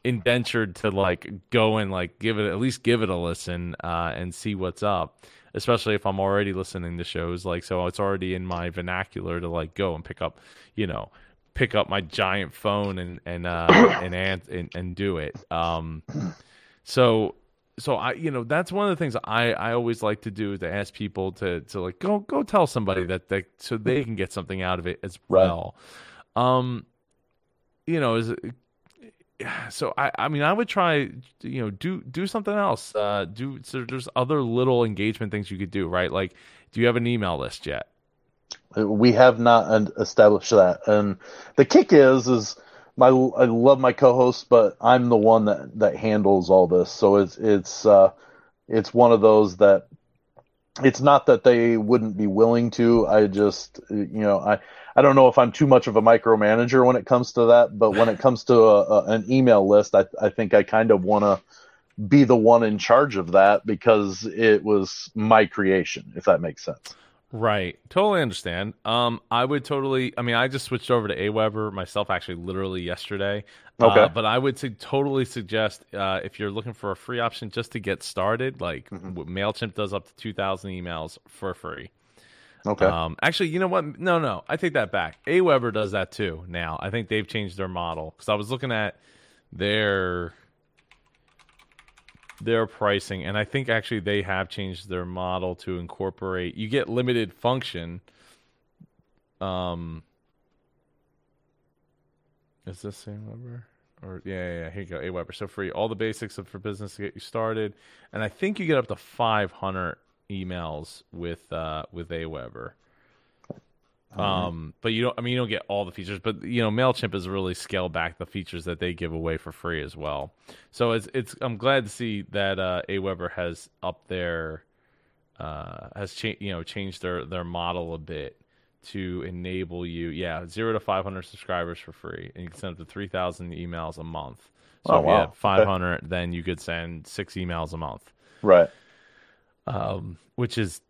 indentured to like go and like give it at least give it a listen uh, and see what's up especially if i'm already listening to shows like so it's already in my vernacular to like go and pick up you know pick up my giant phone and and uh, and, and and do it. Um, so so I you know that's one of the things I I always like to do is to ask people to to like go go tell somebody that they so they can get something out of it as well. Right. Um, you know is. So I, I mean, I would try, you know, do do something else. Uh, do so there's other little engagement things you could do, right? Like, do you have an email list yet? We have not established that, and the kick is is my I love my co-hosts, but I'm the one that that handles all this. So it's it's uh, it's one of those that it's not that they wouldn't be willing to. I just you know I I don't know if I'm too much of a micromanager when it comes to that, but when it comes to a, a, an email list, I I think I kind of want to be the one in charge of that because it was my creation, if that makes sense. Right. Totally understand. Um, I would totally. I mean, I just switched over to Aweber myself, actually, literally yesterday. Okay. Uh, but I would su- totally suggest uh, if you're looking for a free option just to get started, like mm-hmm. Mailchimp does up to two thousand emails for free. Okay. Um, actually, you know what? No, no, I take that back. Aweber does that too now. I think they've changed their model because I was looking at their their pricing, and I think actually they have changed their model to incorporate. You get limited function. Um, is this same Aweber? Or yeah, yeah, yeah, here you go, Aweber. So free, all the basics of, for business to get you started, and I think you get up to 500 emails with uh, with Aweber. Um, but you don't. I mean, you don't get all the features, but you know, Mailchimp has really scaled back the features that they give away for free as well. So it's it's. I'm glad to see that uh, Aweber has up their uh, has changed you know changed their their model a bit to enable you, yeah, zero to 500 subscribers for free, and you can send up to 3,000 emails a month. So Oh, if you wow. had 500, then you could send six emails a month Right. um, which is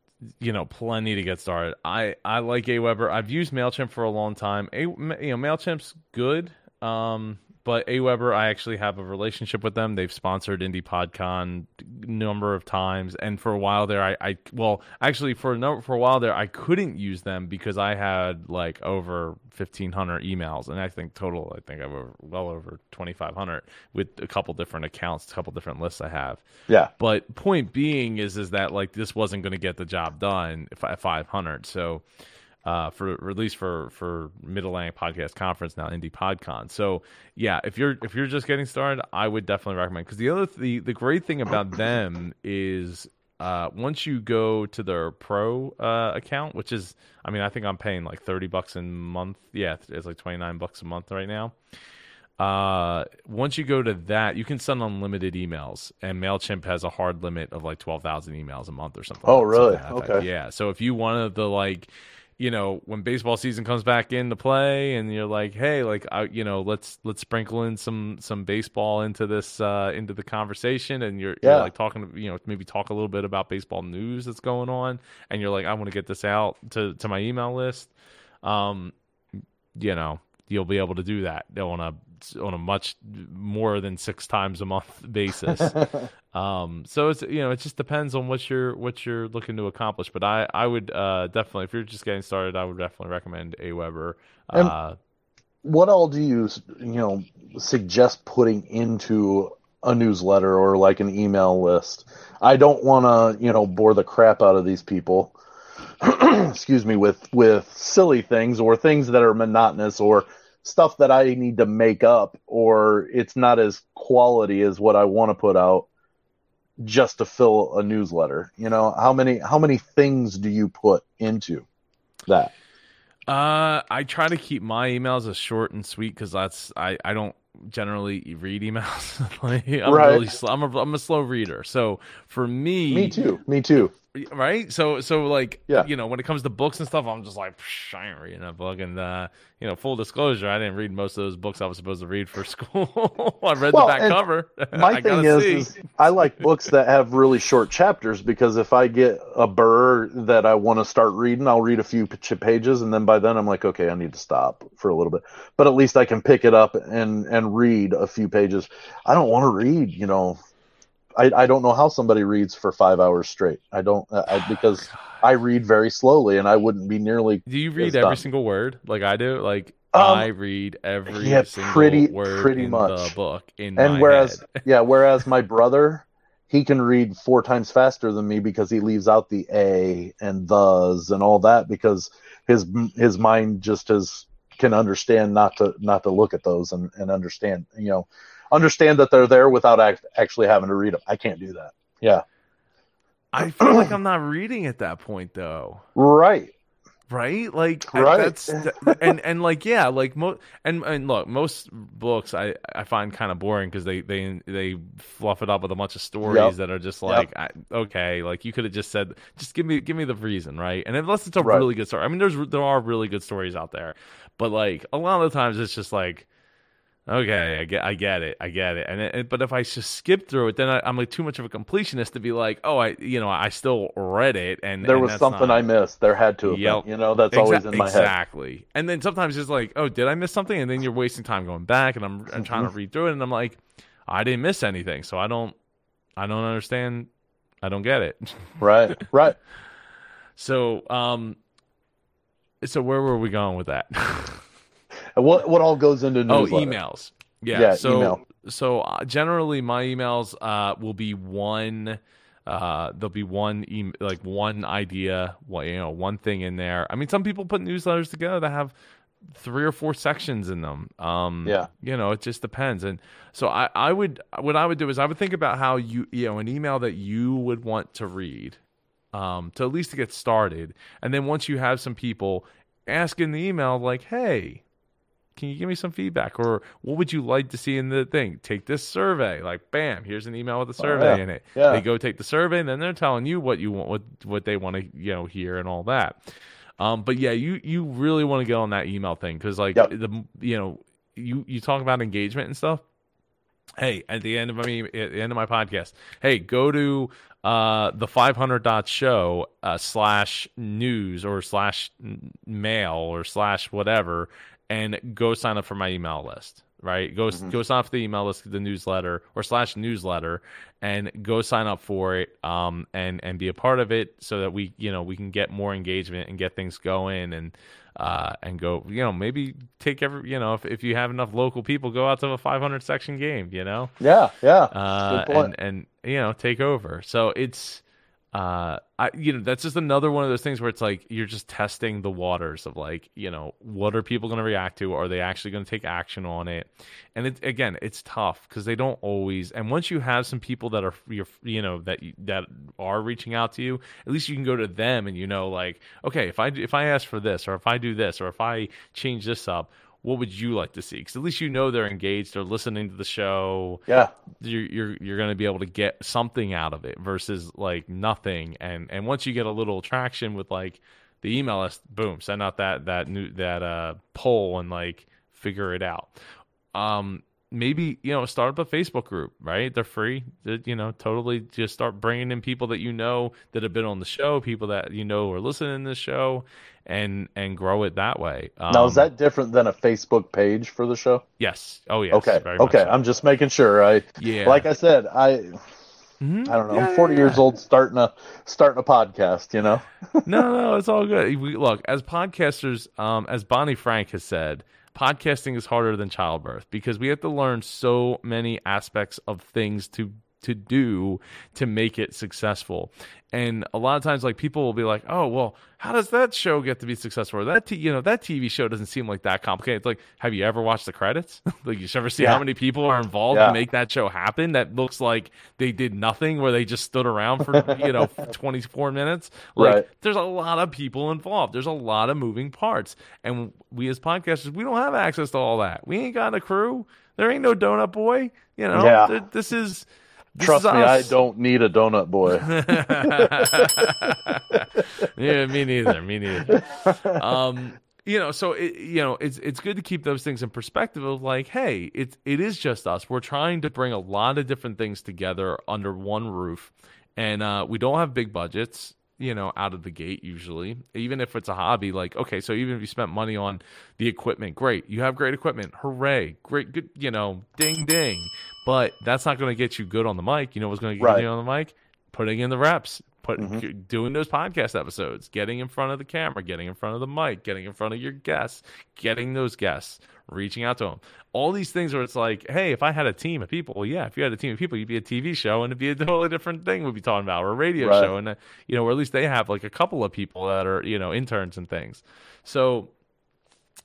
you know plenty to get started. I I like Aweber. I've used Mailchimp for a long time. A, you know Mailchimp's good, um, but Aweber I actually have a relationship with them. They've sponsored Indie PodCon a number of times, and for a while there, I, I well actually for a no, for a while there I couldn't use them because I had like over fifteen hundred emails, and I think total I think I've over, well over twenty five hundred with a couple different accounts, a couple different lists I have. Yeah. But point being is is that like this wasn't going to get the job done if at 500. So uh, for or at least for for Mid Atlantic Podcast Conference now Indie PodCon. So yeah, if you're if you're just getting started, I would definitely recommend because the other the the great thing about them is uh, once you go to their pro uh, account, which is I mean I think I'm paying like 30 bucks a month. Yeah, it's like 29 bucks a month right now uh once you go to that you can send unlimited emails and mailchimp has a hard limit of like 12,000 emails a month or something Oh, something really? to that effect. Okay. yeah so if you wanted to the like you know when baseball season comes back into play and you're like hey like I, you know let's let's sprinkle in some some baseball into this uh into the conversation and you're, you're like talking you know maybe talk a little bit about baseball news that's going on and you're like I want to get this out to to my email list. Um you know you'll be able to do that on a on a much more than six times a month basis. um, so it's you know it just depends on what you're what you're looking to accomplish. But I I would uh, definitely if you're just getting started, I would definitely recommend Aweber. Uh, what all do you you know suggest putting into a newsletter or like an email list i don't want to you know bore the crap out of these people excuse me with with silly things or things that are monotonous or stuff that i need to make up or it's not as quality as what i want to put out just to fill a newsletter you know how many how many things do you put into that Uh, I try to keep my emails as short and sweet because that's I, I don't generally read emails. like, I'm Right. really slow. I'm a, I'm a slow reader. So for me, me too me too right? So so like Yeah. you know when it comes to books and stuff, I'm just like Psh, I ain't reading a book. And uh, you know, full disclosure, I didn't read most of those books I was supposed to read for school. I read Well, the back cover. my thing is, is I like books that have really short chapters because if I get a burr that I want to start reading, I'll read a few pages and then by then I'm like, okay, I need to stop for a little bit. But at least I can pick it up and and read a few pages. I don't want to read, you know. I, I don't know how somebody reads for five hours straight. I don't I, because I read very slowly and I wouldn't be nearly Do you read every done. single word like I do? Like Um, I read every yeah, single pretty- word pretty in much. the book in and my whereas head. yeah whereas my brother he can read four times faster than me because he leaves out the a and thes and all that because his his mind just is can understand not to not to look at those and, and understand you know understand that they're there without act, actually having to read them i can't do that yeah I feel like I'm not reading at that point though. right right like Right. that's and and like yeah like most and and look most books i i find kind of boring because they they they fluff it up with a bunch of stories Yep. that are just Yep. like I, okay like you could have just said just give me give me the reason right and unless it's a Right. really good story i mean there's there are really good stories out there but like a lot of the times it's just like Okay, I get, I get it, I get it, and it, but if I just skip through it, then I, I'm like too much of a completionist to be like, oh, I, you know, I still read it, and there and was something not- i missed there had to have Yep. been you know that's Exa- always in my head exactly. And then sometimes it's like, oh, did I miss something? And then you're wasting time going back, and I'm, I'm trying to Mm-hmm. read through it, and I'm like, I didn't miss anything, so I don't, I don't understand, I don't get it. right right so, um, so where were we going with that? What what all goes into oh, newsletter? emails. Yeah. Yeah, so, email. so uh, generally, my emails uh, will be one. Uh, there'll be one e- like one idea, one, you know, one thing in there. I mean, some people put newsletters together that have three or four sections in them. Um, Yeah. you know, it just depends. And so I, I would, what I would do is I would think about how you, you know, an email that you would want to read, um, to at least to get started, and then once you have some people ask in the email like, hey, can you give me some feedback or what would you like to see in the thing take this survey like bam here's an email with a survey Oh, yeah. in it Yeah. they go take the survey and then they're telling you what you want what what they want to you know hear and all that Um, but yeah, you you really want to get on that email thing because like Yep. the you know you you talk about engagement and stuff. Hey, at the end of mean, at the end of my podcast, hey, go to uh the 500 dot show uh, slash news or slash mail or slash whatever and go sign up for my email list right go Mhm. go sign up for the email list the newsletter or slash newsletter and go sign up for it um and and be a part of it so that we you know we can get more engagement and get things going and uh and go you know maybe take every you know if, if you have enough local people go out to a 500 section game you know Yeah, yeah. uh, Good point. and and you know take over. So it's uh, I you know that's just another one of those things where it's like you're just testing the waters of like you know what are people going to react to? Are they actually going to take action on it? And it again, it's tough because they don't always. And once you have some people that are you're you know that that are reaching out to you, at least you can go to them and you know like okay if I if I ask for this or if I do this or if I change this up. What would you like to see? Because at least you know they're engaged, they're listening to the show, Yeah, you're you're you're going to be able to get something out of it versus like nothing. And and once you get a little traction with like the email list boom send out that that new that uh poll and like figure it out. Um maybe you know start up a facebook group right? They're free. They're, you know totally just start bringing in people that you know that have been on the show people that you know are listening to the show and and grow it that way um, now is that different than a Facebook page for the show? yes oh yes okay, okay. so. I'm just making sure. I yeah like I said, I Mhm. I don't know. Yeah, I'm 40 yeah, years old, starting a starting a podcast. You know. no, no, it's all good. We, look, as podcasters, um, as Bonnie Frank has said, podcasting is harder than childbirth because we have to learn so many aspects of things to to do to make it successful. And a lot of times, like people will be like, "Oh, well, how does that show get to be successful?" Or that t- you know that TV show doesn't seem like that complicated. It's like, have you ever watched the credits? like, you should ever see Yeah. how many people are involved Yeah. to make that show happen? That looks like they did nothing, where they just stood around for you know twenty four minutes. Like, Right. there's a lot of people involved. There's a lot of moving parts, and we as podcasters, we don't have access to all that. We ain't got a crew. There ain't no donut boy. You know, Yeah. Th- this is. This Trust me, I don't need a donut boy. yeah, me neither. Me neither. Um, you know, so it, you know, it's it's good to keep those things in perspective of like, hey, it's it is just us. We're trying to bring a lot of different things together under one roof, and uh, we don't have big budgets. You know, out of the gate usually, even if it's a hobby. Like, okay, so even if you spent money on the equipment, great. You have great equipment, hooray! Great, good. You know, ding ding. But that's not going to get you good on the mic. You know what's going to get Right. you on the mic? Putting in the reps, put Mhm. doing those podcast episodes, getting in front of the camera, getting in front of the mic, getting in front of your guests, getting those guests, reaching out to them. All these things where it's like, hey, if I had a team of people, well, yeah, if you had a team of people, you'd be a TV show and it'd be a totally different thing we'd be talking about, or a radio Right. show, and uh, you know, or at least they have like a couple of people that are you know interns and things. So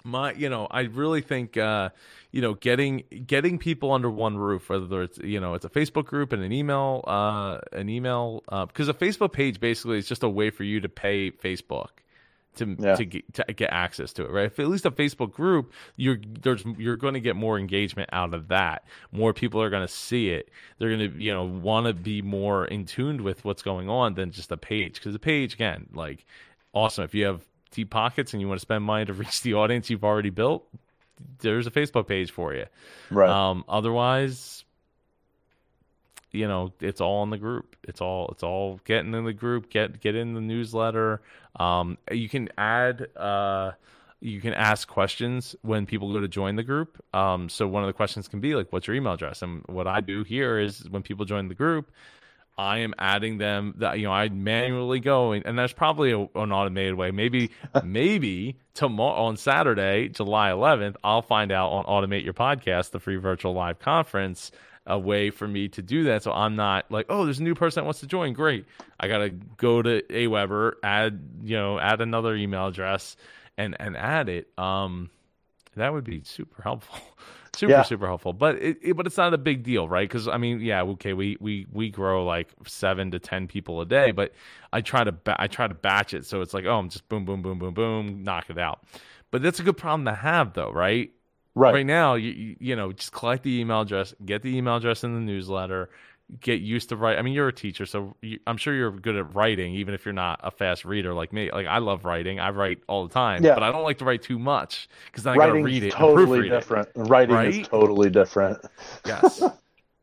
my you know i really think uh you know getting getting people under one roof whether it's you know it's a facebook group and an email uh an email uh because a facebook page basically is just a way for you to pay facebook to Yeah. to get to get access to it right? If at least a facebook group you're there's you're going to get more engagement out of that. More people are going to see it. They're going to you know want to be more in tuned with what's going on than just a page because the page again like awesome. If you have deep pockets and you want to spend money to reach the audience you've already built there's a facebook page for you. Right. um otherwise you know it's all in the group. It's all it's all getting in the group get get in the newsletter. Um you can add uh you can ask questions when people go to join the group. Um so one of the questions can be like what's your email address? And what i do here is when people join the group I am adding them that you know I manually go and, and there's probably a, an automated way. Maybe maybe tomorrow on Saturday, July 11th, I'll find out on Automate Your Podcast, the free virtual live conference, a way for me to do that. So I'm not like, oh, there's a new person that wants to join. Great, I gotta go to Aweber, add you know add another email address, and and add it. Um, that would be super helpful. super Yeah. super helpful. But it, it but it's not a big deal right? Because i mean yeah okay we we we grow like seven to ten people a day but i try to ba- i try to batch it. So it's like oh i'm just boom boom boom boom boom knock it out. But that's a good problem to have though right? Right. right now you you- you know just collect the email address get the email address in the newsletter get used to write. I mean, you're a teacher, so you, I'm sure you're good at writing, even if you're not a fast reader like me. Like I love writing, I write all the time, Yeah. but I don't like to write too much because then I gotta Writing's read it, totally proofread it. different. Writing Right? is totally different. Yes.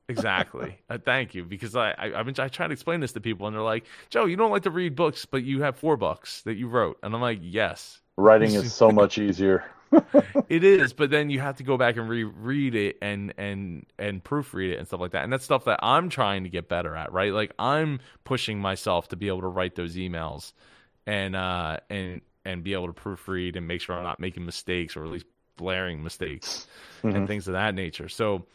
Exactly. Uh, thank you. Because I, I, I've been, I try to explain this to people, and they're like, "Joe, you don't like to read books, but you have four books that you wrote," and I'm like, "Yes, Writing is so much easier. It is." But then you have to go back and reread it and and and proofread it and stuff like that, and that's stuff that I'm trying to get better at. Right? Like I'm pushing myself to be able to write those emails, and uh and and be able to proofread and make sure I'm not making mistakes or at least blaring mistakes and Mhm. things of that nature. So,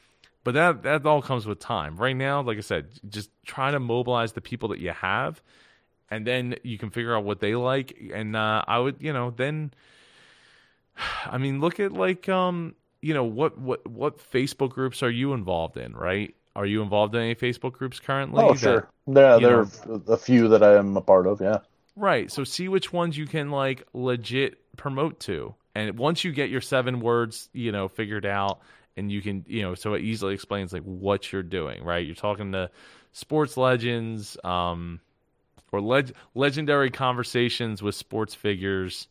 but that that all comes with time. Right now, like I said, just try to mobilize the people that you have, and then you can figure out what they like. And uh, I would, you know, then, I mean, look at like, um, you know, what what what Facebook groups are you involved in? Right? Are you involved in any Facebook groups currently? Oh, that- sure. Yeah, there are a few that I am a part of. Yeah. Right. So see which ones you can like legit promote to. And once you get your seven words, you know, figured out and you can, you know, so it easily explains like what you're doing, right? You're talking to sports legends, um or leg- legendary conversations with sports figures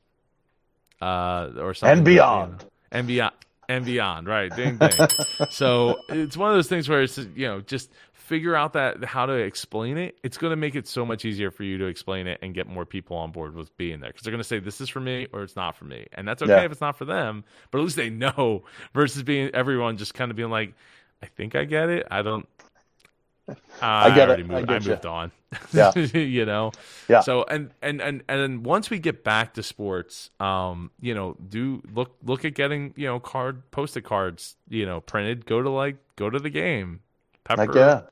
uh or something And that, you beyond. know, and beyond and beyond, right? Ding ding. so it's one of those things where it's you know just figure out that how to explain it. It's going to make it so much easier for you to explain it and get more people on board with being there because they're going to say this is for me or it's not for me, and that's okay Yeah. if it's not for them. But at least they know versus being everyone just kind of being like, I think I get it. I don't. I, get it. already I moved. I, you. moved on. Yeah. you know. Yeah. So and and and and then once we get back to sports, um, you know, do look look at getting you know card posted cards, you know, printed. Go to like go to the game. Pepper, Heck yeah.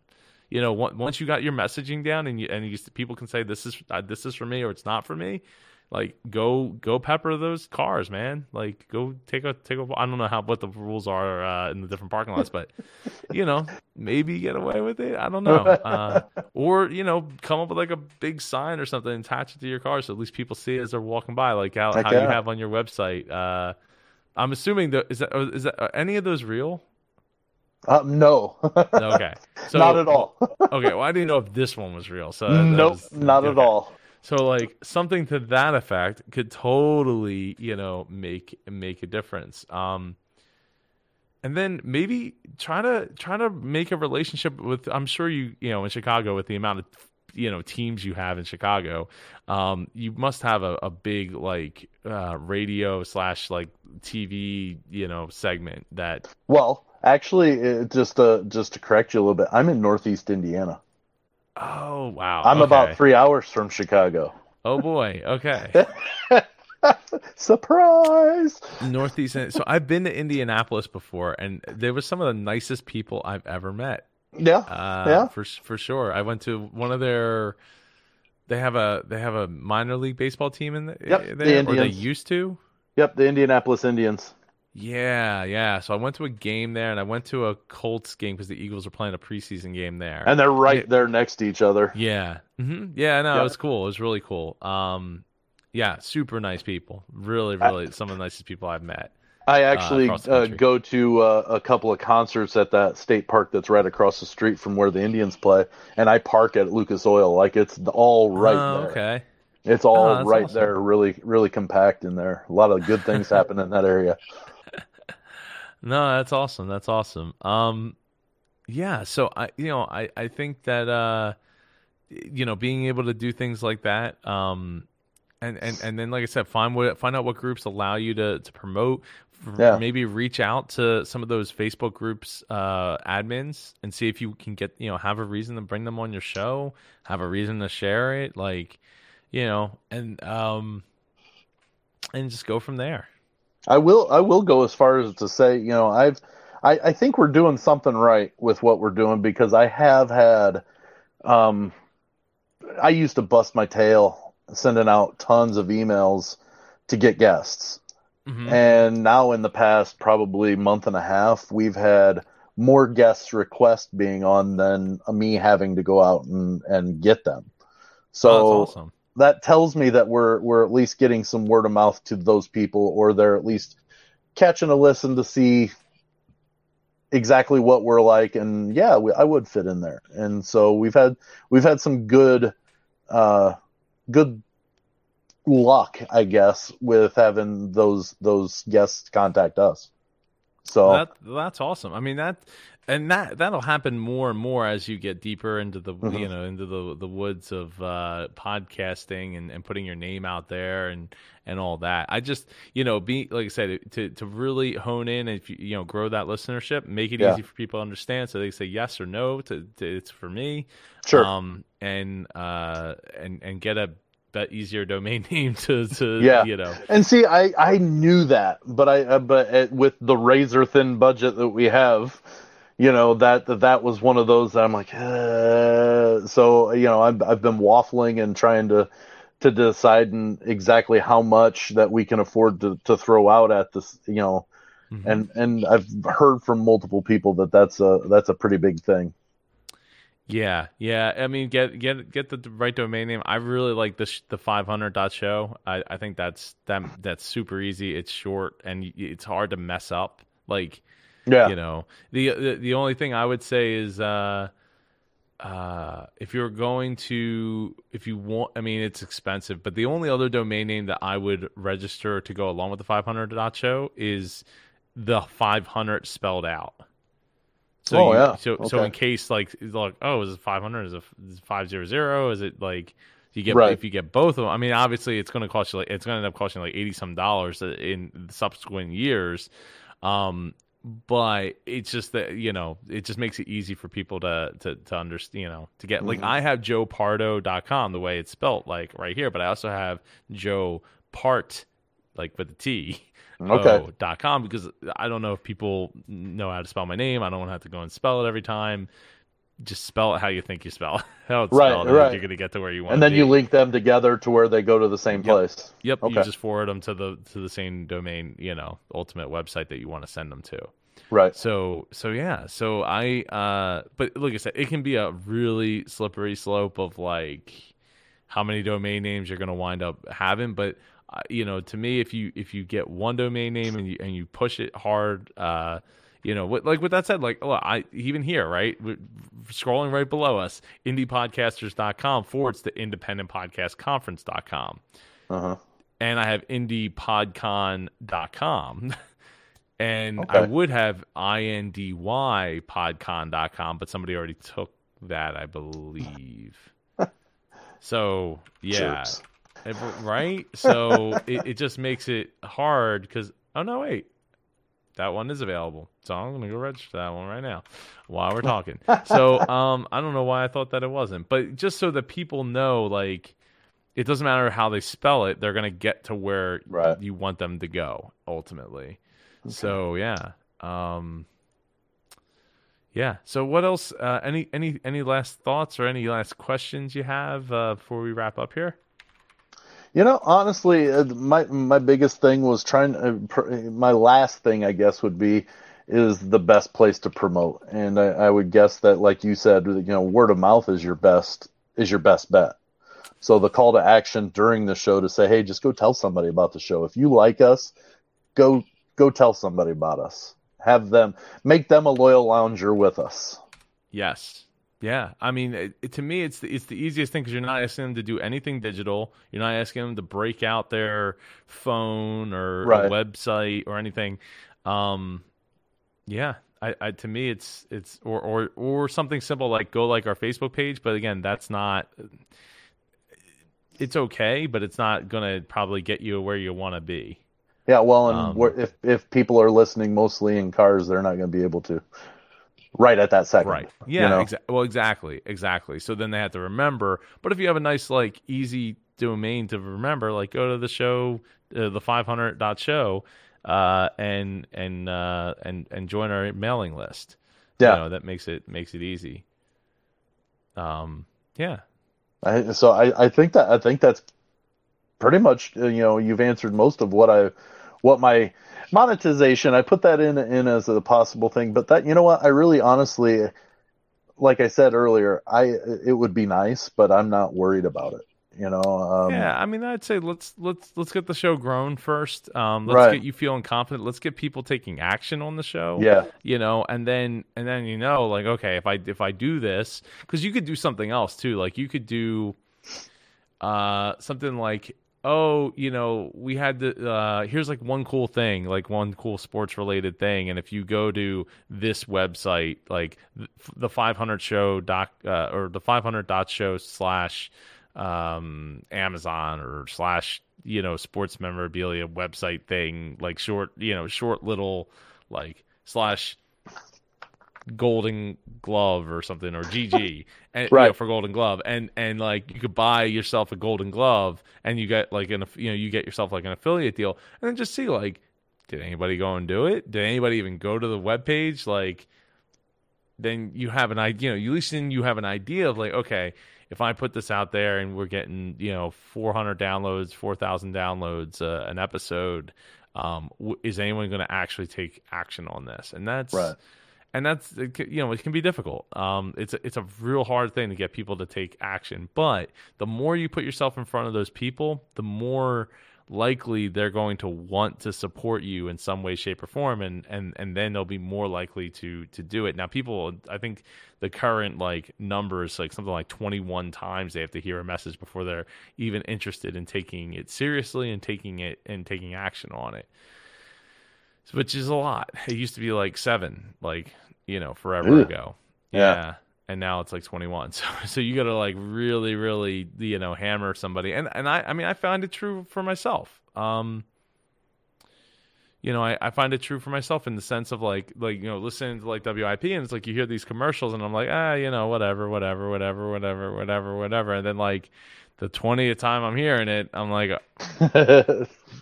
you know, once you got your messaging down and you and you, people can say this is uh, this is for me or it's not for me. Like go go pepper those cars, man. Like go take a take a. I don't know how what the rules are uh, in the different parking lots, but you know maybe get away with it. I don't know. Uh, or you know come up with like a big sign or something, and attach it to your car so at least people see it as they're walking by, like how, how you have on your website. Uh, I'm assuming that is that is that are any of those real? Uh, no. Okay, so Not at all. okay, well, I didn't know if this one was real. So nope, was- not at all. So like something to that effect could totally, you know, make make a difference. Um and then maybe try to try to make a relationship with I'm sure you, you know, in Chicago with the amount of you know teams you have in Chicago, um, you must have a, a big like uh, radio slash like TV, you know, segment that Well, actually, just to just to correct you a little bit, I'm in Northeast Indiana. Oh wow. I'm okay. about three hours from Chicago. Oh boy, okay. Surprise! Northeast. So I've been to Indianapolis before, and there was some of the nicest people I've ever met. Yeah, Uh, Yeah. for for sure. I went to one of their. They have a they have a minor league baseball team in the, Yep, the there, or they used to. yep, the Indianapolis Indians. Yeah, yeah. So I went to a game there, and I went to a Colts game because the Eagles were playing a preseason game there. And they're right there next to each other. Yeah. hmm Yeah, no, Yeah. it was cool. It was really cool. Um, yeah, super nice people. Really, really, some of the nicest people I've met. I actually across the uh, go to uh, a couple of concerts at that state park that's right across the street from where the Indians play, and I park at Lucas Oil. Like it's all right Oh, there. okay. It's all Oh, right awesome. there, really, really compact in there. A lot of good things happen in that area. No, that's awesome. That's awesome. Um, yeah. So I, you know, I, I think that, uh, you know, being able to do things like that, um, and, and, and then, like I said, find what, find out what groups allow you to, to promote, Yeah. maybe reach out to some of those Facebook groups, uh, admins and see if you can get, you know, have a reason to bring them on your show, have a reason to share it. Like, you know, and, um, and just go from there. I will I will go as far as to say, you know, I've I, I think we're doing something right with what we're doing because I have had um I used to bust my tail sending out tons of emails to get guests. Mhm. And now in the past probably month and a half, we've had more guests request being on than me having to go out and, and get them. So Oh, that's awesome. That tells me that we're we're at least getting some word of mouth to those people, or they're at least catching a listen to see exactly what we're like, and yeah, we, I would fit in there. And so we've had we've had some good uh, good luck, I guess, with having those those guests contact us. So that, that's awesome. I mean that and that that'll happen more and more as you get deeper into the mm-hmm. you know into the the woods of uh, podcasting and, and putting your name out there and and all that. I just you know be like I said to to really hone in and if you, you know grow that listenership, make it yeah. easy for people to understand so they say yes or no to, to it's for me. Sure. Um and uh and and get a that easier domain name to, to yeah. you know. And see, I I knew that, but I uh, but uh, with the razor thin budget that we have, you know that that was one of those that I'm like, uh, so you know I've I've been waffling and trying to to decide and exactly how much that we can afford to to throw out at this, you know, mm-hmm. and and I've heard from multiple people that that's a that's a pretty big thing. Yeah, yeah. I mean, get get get the right domain name. I really like this the 500 dot show. I I think that's that that's super easy. It's short and it's hard to mess up. Like yeah. You know, the, the, the only thing I would say is, uh, uh, if you're going to, if you want, I mean, it's expensive, but the only other domain name that I would register to go along with the 500 dot show is the 500 spelled out. So oh you, yeah. So okay. so in case like like oh is it 500 is it 500 is it like you get right. if you get both of them I mean obviously it's going to cost you like it's going to end up costing like 80 some dollars in subsequent years um but it's just that you know it just makes it easy for people to to to understand you know to get like mm-hmm. i have joepardo.com the way it's spelt like right here but i also have joe part like with the t okay. dot com because i don't know if people know how to spell my name i don't want to have to go and spell it every time just spell it how you think you spell it. How it's right, spelled, right. You're going to get to where you want. And then you link them together to where they go to the same yep. place. Yep. Okay. You just forward them to the to the same domain, you know, ultimate website that you want to send them to. Right. So so yeah. So I uh but like I said, it can be a really slippery slope of like how many domain names you're going to wind up having, but uh, you know, to me if you if you get one domain name and you and you push it hard uh you know, like with that said, like look, I even here, right, We're scrolling right below us, indiepodcasters.com forwards to independentpodcastconference.com. Uh-huh. And I have indiepodcon.com. and Okay. I would have indypodcon.com, but somebody already took that, I believe. so, yeah. Jerks. Right? So it, it just makes it hard because, oh, no, wait. That one is available. So I'm going to go register that one right now while we're talking. so um, I don't know why I thought that it wasn't. But just so that people know, like, it doesn't matter how they spell it, they're going to get to where Right. you want them to go ultimately. So yeah, um, yeah. So what else? Uh, any any any last thoughts or any last questions you have uh, before we wrap up here? You know, honestly, uh, my my biggest thing was trying. Uh, pr- my last thing, I guess, would be is the best place to promote, and I, I would guess that, like you said, you know, word of mouth is your best is your best bet. So the call to action during the show to say, hey, just go tell somebody about the show. If you like us, go go tell somebody about us. Have them make them a loyal lounger with us. Yes. Yeah, I mean, it, it- to me, it's the, it's the easiest thing because you're not asking them to do anything digital. You're not asking them to break out their phone or Right. website or anything. Um, yeah, I, I to me, it's it's or or or something simple like go like our Facebook page. But again, that's not. It's okay, but it's not gonna probably get you where you want to be. Yeah, well, and Um, if if people are listening mostly in cars, they're not going to be able to right at that second. Right. you Yeah. know? exa- well, exactly. Exactly. So then they have to remember. But if you have a nice, like, easy domain to remember, like, go to the show, uh, the 500 dot show, uh, and and uh, and and join our mailing list. Yeah. You know, that makes it makes it easy. Um. Yeah. I, so I, I think that I think that's pretty much uh, you know you've answered most of what I what my monetization I put that in in as a possible thing but that you know what I really honestly like I said earlier I it would be nice but I'm not worried about it You know. Um, yeah, I mean, I'd say let's let's let's get the show grown first. Um, let's Right. get you feeling confident. Let's get people taking action on the show. Yeah. you know, and then and then you know, like okay, if I if I do this, because you could do something else too. Like you could do, uh, something like. Oh, you know, we had the uh here's like one cool thing, like one cool sports related thing and if you go to this website, like the 500 show doc uh, or the 500 dot show slash um Amazon or slash you know sports memorabilia website thing like short you know short little like slash golden glove or something or GG and you know, Right. for golden glove and and like you could buy yourself a golden glove and you get like an you know you get yourself like an affiliate deal and then just see like did anybody go and do it did anybody even go to the web page like then you have an idea you know you at least then you have an idea of like okay if I put this out there and we're getting you know 400 downloads 4,000 downloads uh, an episode um, w- is anyone going to actually take action on this and that's Right. And that's you know it can be difficult. Um, it's a, it's a real hard thing to get people to take action. But the more you put yourself in front of those people, the more likely they're going to want to support you in some way, shape, or form, and and and then they'll be more likely to to do it. Now, people, I think the current like numbers like something like 21 times they have to hear a message before they're even interested in taking it seriously and taking it and taking action on it which is a lot. It used to be like seven, like you know, forever Ugh. ago. Yeah. and now it's like twenty one. So, so you got to like really, really, you know, hammer somebody. And and I, I mean, I found it true for myself. Um, you know, I, I find it true for myself in the sense of like, like you know, listening to like WIP, and it's like you hear these commercials, and I'm like, ah, you know, whatever, whatever, whatever, whatever, whatever, whatever, and then like the twentieth time I'm hearing it, I'm like,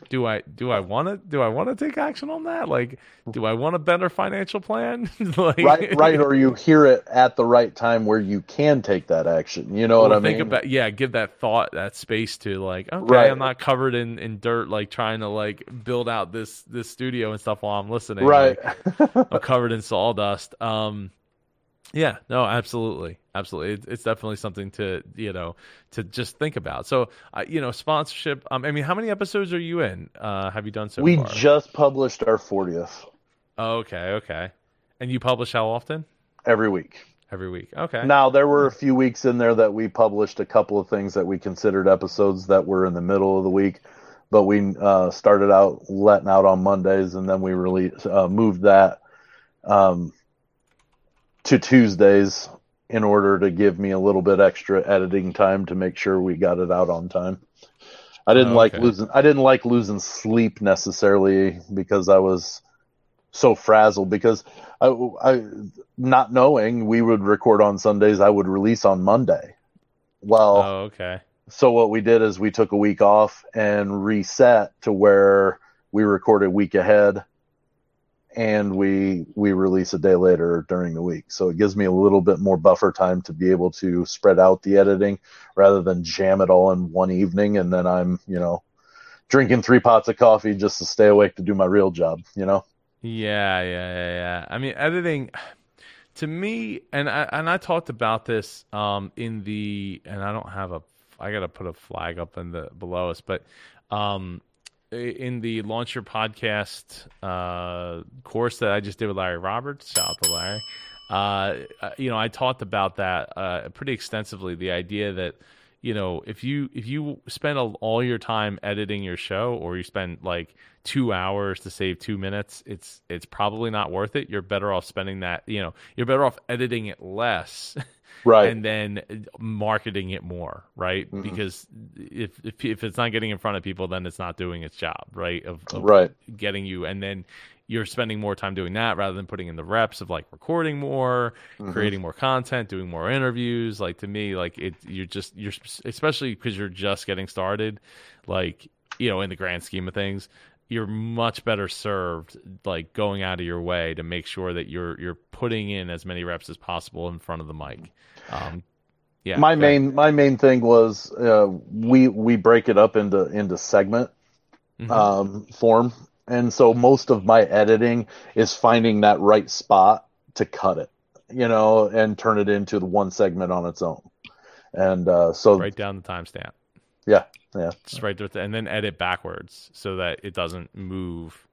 do I do I want to do I want to take action on that? Like, do I want a better financial plan? like, right, right, or you hear it at the right time where you can take that action. You know what I think mean? about yeah, give that thought that space to like, okay, Right. I'm not covered in in dirt, like trying to like build out this this studio and stuff while I'm listening. right. Like, I'm covered in sawdust. Um, yeah, no, absolutely, absolutely. It's, it's definitely something to you know to just think about. So, uh, you know, sponsorship. Um, I mean, how many episodes are you in? Uh, have you done so we far? just published our 40th Oh, okay, okay. And you publish how often? every week. Every week. Okay. Now there were a few weeks in there that we published a couple of things that we considered episodes that were in the middle of the week, but we uh, started out letting out on Mondays and then we really uh, moved that um, to Tuesdays in order to give me a little bit extra editing time to make sure we got it out on time. I didn't Oh, like losing I didn't like losing sleep necessarily because I was so frazzled because I, I not knowing we would record on Sundays, I would release on Monday. Well, Oh, okay. so what we did is we took a week off and reset to where we recorded a week ahead and we we release a day later during the week. So it gives me a little bit more buffer time to be able to spread out the editing rather than jam it all in one evening and then I'm, you know, drinking three pots of coffee just to stay awake to do my real job, you know? Yeah, yeah, yeah, yeah. I mean, editing to me, and I and I talked about this um in the, and I don't have a, I gotta put a flag up in the below us, but um in the Launch Your Podcast uh course that I just did with Larry Roberts, shout out to Larry. Uh, uh, you know, I talked about that uh pretty extensively. The idea that you know if you if you spend all your time editing your show or you spend like two hours to save two minutes it's it's probably not worth it you're better off spending that you know you're better off editing it less Right. and then marketing it more right Mhm. because if, if if it's not getting in front of people then it's not doing its job right of, of right. getting you and then you're spending more time doing that rather than putting in the reps of like recording more Mhm. creating more content doing more interviews like to me like it you're just you're especially because you're just getting started like you know in the grand scheme of things you're much better served like going out of your way to make sure that you're you're putting in as many reps as possible in front of the mic um yeah my main my main thing was uh, we we break it up into into segment Mhm. um, form, and so most of my editing is finding that right spot to cut it, you know, and turn it into the one segment on its own. And uh, so write down the timestamp Yeah, yeah. Just right there, and then edit backwards so that it doesn't move.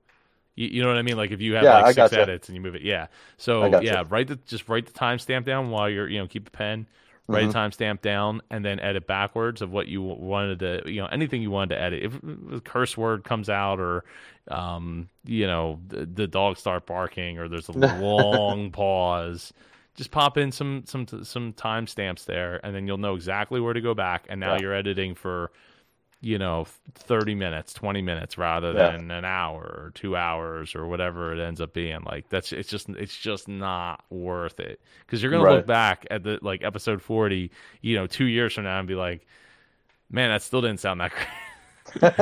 You, you know what I mean? Like if you have Yeah, like six gotcha. edits and you move it, yeah. So yeah, write the just write the timestamp down while you're you know keep a pen, write Mhm. a timestamp down, and then edit backwards of what you wanted to you know anything you wanted to edit. If a curse word comes out or um you know the, the dogs start barking or there's a long pause. Just pop in some some some timestamps there, and then you'll know exactly where to go back. And now Yeah. you're editing for you know 30 minutes 20 minutes rather Yeah. than an hour or two hours or whatever it ends up being. Like that's it's just it's just not worth it. Because you're gonna look back at the like episode 40 you know two years from now and be like man that still didn't sound that great.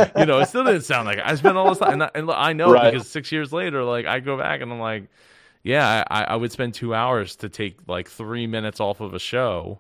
You know it still didn't sound like i spent all this time and I, and I know Right. because six years later like i go back and i'm like yeah I, I would spend two hours to take like three minutes off of a show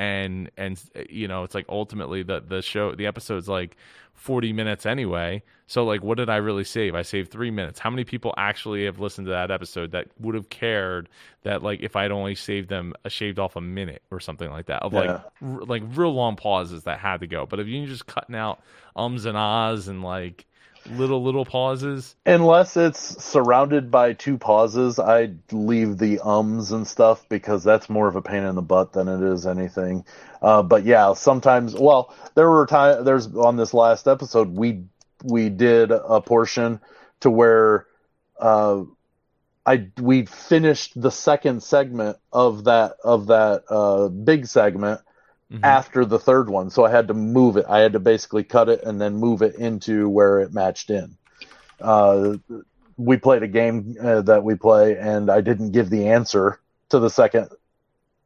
and and you know it's like ultimately the the show the episode's like 40 minutes anyway. So like what did i really save? I saved three minutes. How many people actually have listened to that episode that would have cared that like if i'd only saved them uh, shaved off a minute or something like that? Of like r- like real long pauses that had to go. But if you're just cutting out ums and ahs and like little little pauses Unless it's surrounded by two pauses, I leave the ums and stuff because that's more of a pain in the butt than it is anything. Uh, but yeah, sometimes. Well, there were time. There's on this last episode we we did a portion to where uh, I we finished the second segment of that of that uh, big segment Mhm. after the third one. So I had to move it. I had to basically cut it and then move it into where it matched in. Uh, we played a game uh, that we play, and I didn't give the answer to the second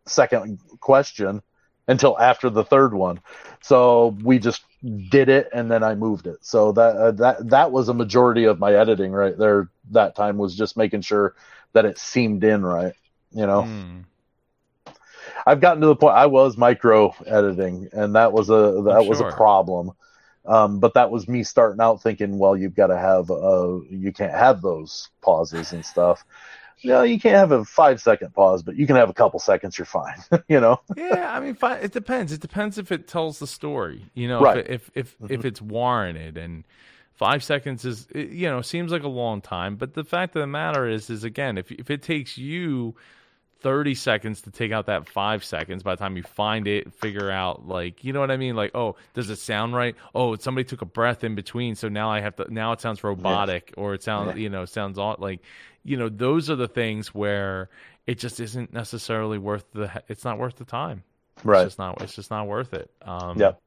second question until after the third one. So we just did it, and then I moved it. So that uh, that that was a majority of my editing right there. That time was just making sure that it seemed in right. You know. Mm. I've gotten to the point I was micro editing, and that was a that I'm was sure. a problem. Um, but that was me starting out thinking, well, you've got to have uh, you can't have those pauses and stuff. No, you can't have a five second pause, but you can have a couple seconds. You're fine. you know, yeah, I mean, it depends. It depends if it tells the story. You know, Right. if if if, if Mhm. it's warranted and five seconds is you know seems like a long time, but the fact of the matter is is again if if it takes you. 30 seconds to take out that five seconds by the time you find it figure out like you know what i mean like oh does it sound right oh somebody took a breath in between so now i have to now it sounds robotic or it sounds Yeah. you know sounds all like you know those are the things where it just isn't necessarily worth the it's not worth the time it's right? just not it's just not worth it um Yep.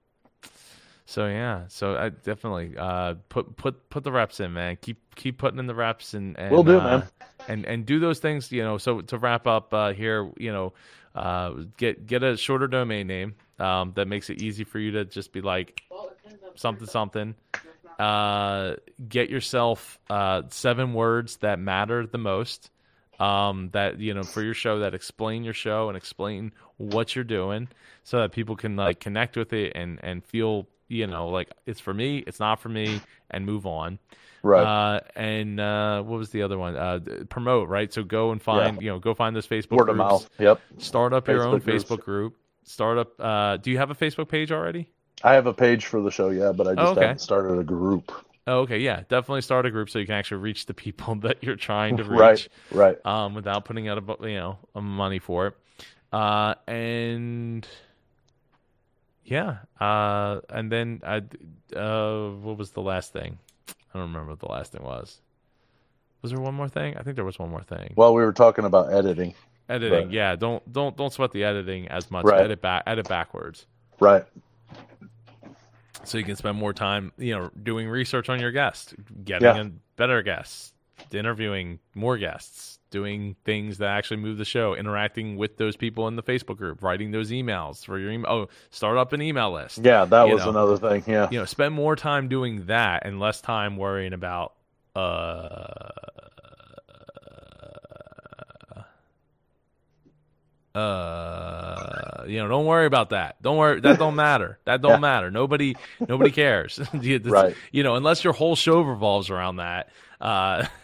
So yeah. So i definitely uh put put put the reps in man. Keep keep putting in the reps and, and we'll do, uh, man. and and do those things you know so to wrap up uh here you know uh get get a shorter domain name um that makes it easy for you to just be like something something. Uh get yourself uh seven words that matter the most um that you know for your show that explain your show and explain what you're doing so that people can like connect with it and and feel you know like it's for me it's not for me and move on Right. uh, and uh, what was the other one? Uh, promote, right? So go and find, you know, go find those Facebook Word of mouth. Yep. Start up your own Facebook groups. Facebook group. Start up. Uh, do you have a Facebook page already? I have a page for the show, yeah, but I just Oh, okay. haven't started a group. Oh, okay, yeah, definitely start a group so you can actually reach the people that you're trying to reach, Right. Right. um, without putting out a you know a money for it. Uh, and yeah, uh, and then I, uh, what was the last thing? I don't remember what the last thing was. Was there one more thing? I think there was one more thing. Well, we were talking about editing. Editing, Right. yeah. Don't don't don't sweat the editing as much. Right. Edit back, edit backwards, Right. So you can spend more time, you know, doing research on your guest, getting Yeah. in better guests, interviewing more guests, doing things that actually move the show, interacting with those people in the Facebook group, writing those emails for your email. Oh, start up an email list. Yeah, that You was know. another thing. Yeah. You know, spend more time doing that and less time worrying about uh uh you know don't worry about that don't worry that don't matter that don't Yeah. matter nobody nobody cares You- this- Right. you know unless your whole show revolves around that uh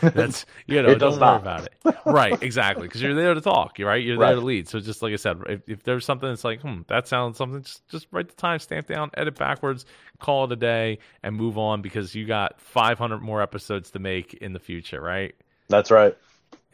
That's you know, It don't worry not. about it. Right, exactly, because you're there to talk. You're right. You're there to lead. So just like I said, if, if there's something that's like, hmm, that sounds something, just just write the time stamp down, edit backwards, call it a day, and move on because you got 500 more episodes to make in the future. Right. That's right.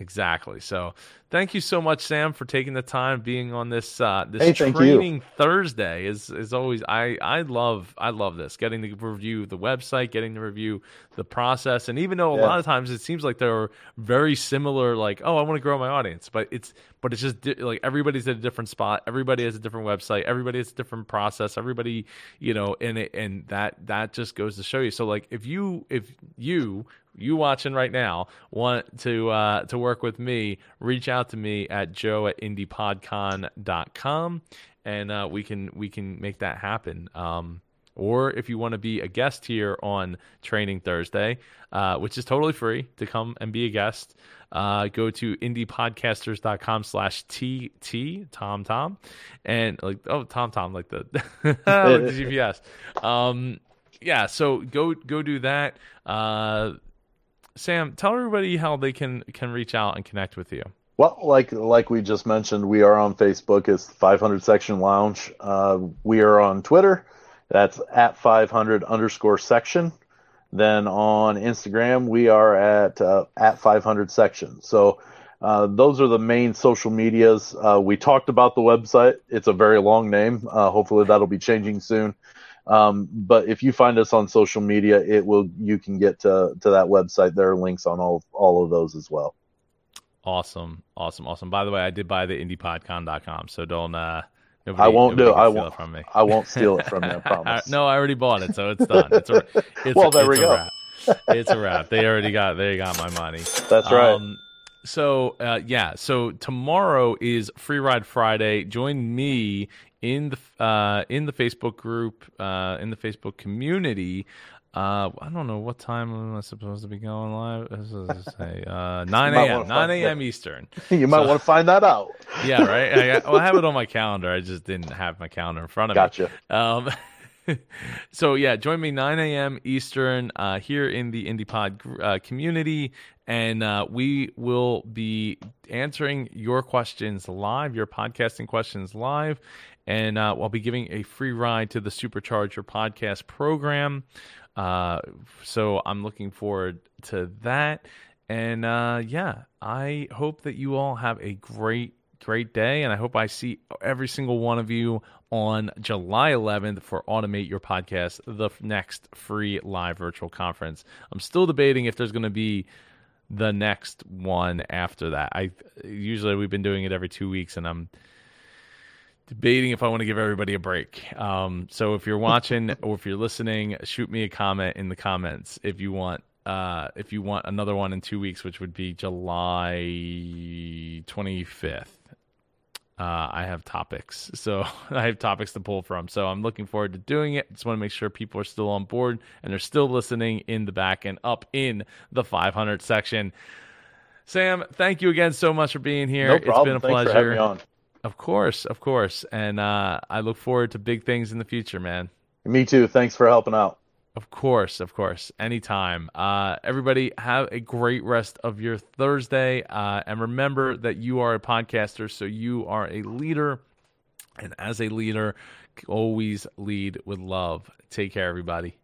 Exactly. So, thank you so much, Sam, for taking the time being on this uh, this Hey, training Thursday. Is is always I I love I love this getting to review the website, getting to review the process, and even though a Yeah. lot of times it seems like they're very similar, like oh I want to grow my audience, but it's but it's just di- like everybody's at a different spot, everybody has a different website, everybody has a different process, everybody you know, and it and that that just goes to show you. So like if you if you you watching right now want to uh, to work with me, reach out to me at joe at indiepodcon.com and uh, we can we can make that happen. Um, or if you want to be a guest here on Training Thursday, uh, which is totally free to come and be a guest, uh, go to indiepodcasters.com slash TT, Tom Tom, and like, oh, Tom Tom, like the, like the GPS. Um, yeah, so go go do that. Uh, Sam, tell everybody how they can can reach out and connect with you. Well, like like we just mentioned, we are on Facebook. It's 500 Section Lounge. Uh, we are on Twitter. That's at 500 underscore section. Then on Instagram, we are at uh, at 500 section. So uh, those are the main social medias. Uh, we talked about the website. It's a very long name. Uh, hopefully, that'll be changing soon. Um, but if you find us on social media, it will you can get to to that website. There are links on all all of those as well. Awesome, awesome, awesome. By the way, I did buy the indypodcon.com, so don't. Uh, nobody, I won't do. nobody I won't. it from me. I won't steal it from you. I promise. no, I already bought it, so it's done. It's a, it's Well, there we it's a go. wrap. It's a wrap. They already got they got my money. That's right. Um, so uh, yeah, so tomorrow is Free Ride Friday. Join me in the uh, in the Facebook group uh, in the Facebook community. Uh, I don't know what time am I supposed to be going live. Say, uh, 9 a.m. 9 a.m. Eastern. you might so- want to find that out. Yeah, right. I, got- well, I have it on my calendar. I just didn't have my calendar in front of me. Gotcha. Um, so yeah, join me 9 a.m. Eastern uh, here in the IndiePod gr- uh, community, and uh, we will be answering your questions live, your podcasting questions live, and uh, I'll be giving a free ride to the Supercharge Your Podcast program. Uh, so I'm looking forward to that, and uh, yeah, I hope that you all have a great great day. And i hope i see every single one of you on july 11th for automate your podcast the next free live virtual conference. I'm still debating if there's going to be the next one after that. I usually we've been doing it every two weeks and i'm debating if i want to give everybody a break um, so if you're watching or if you're listening shoot me a comment in the comments if you want uh, if you want another one in two weeks, which would be July 25th. Uh, I have topics, so I have topics to pull from. So I'm looking forward to doing it. Just want to make sure people are still on board and they're still listening in the back and up in the 500 section. Sam, thank you again so much for being here. No problem. It's been a Thanks for having pleasure. Of course, of course, and uh, I look forward to big things in the future, man. Me too. Thanks for helping out. Of course, of course. Anytime. Uh, everybody, have a great rest of your Thursday. Uh, and remember that you are a podcaster, so you are a leader. And as a leader, always lead with love. Take care, everybody.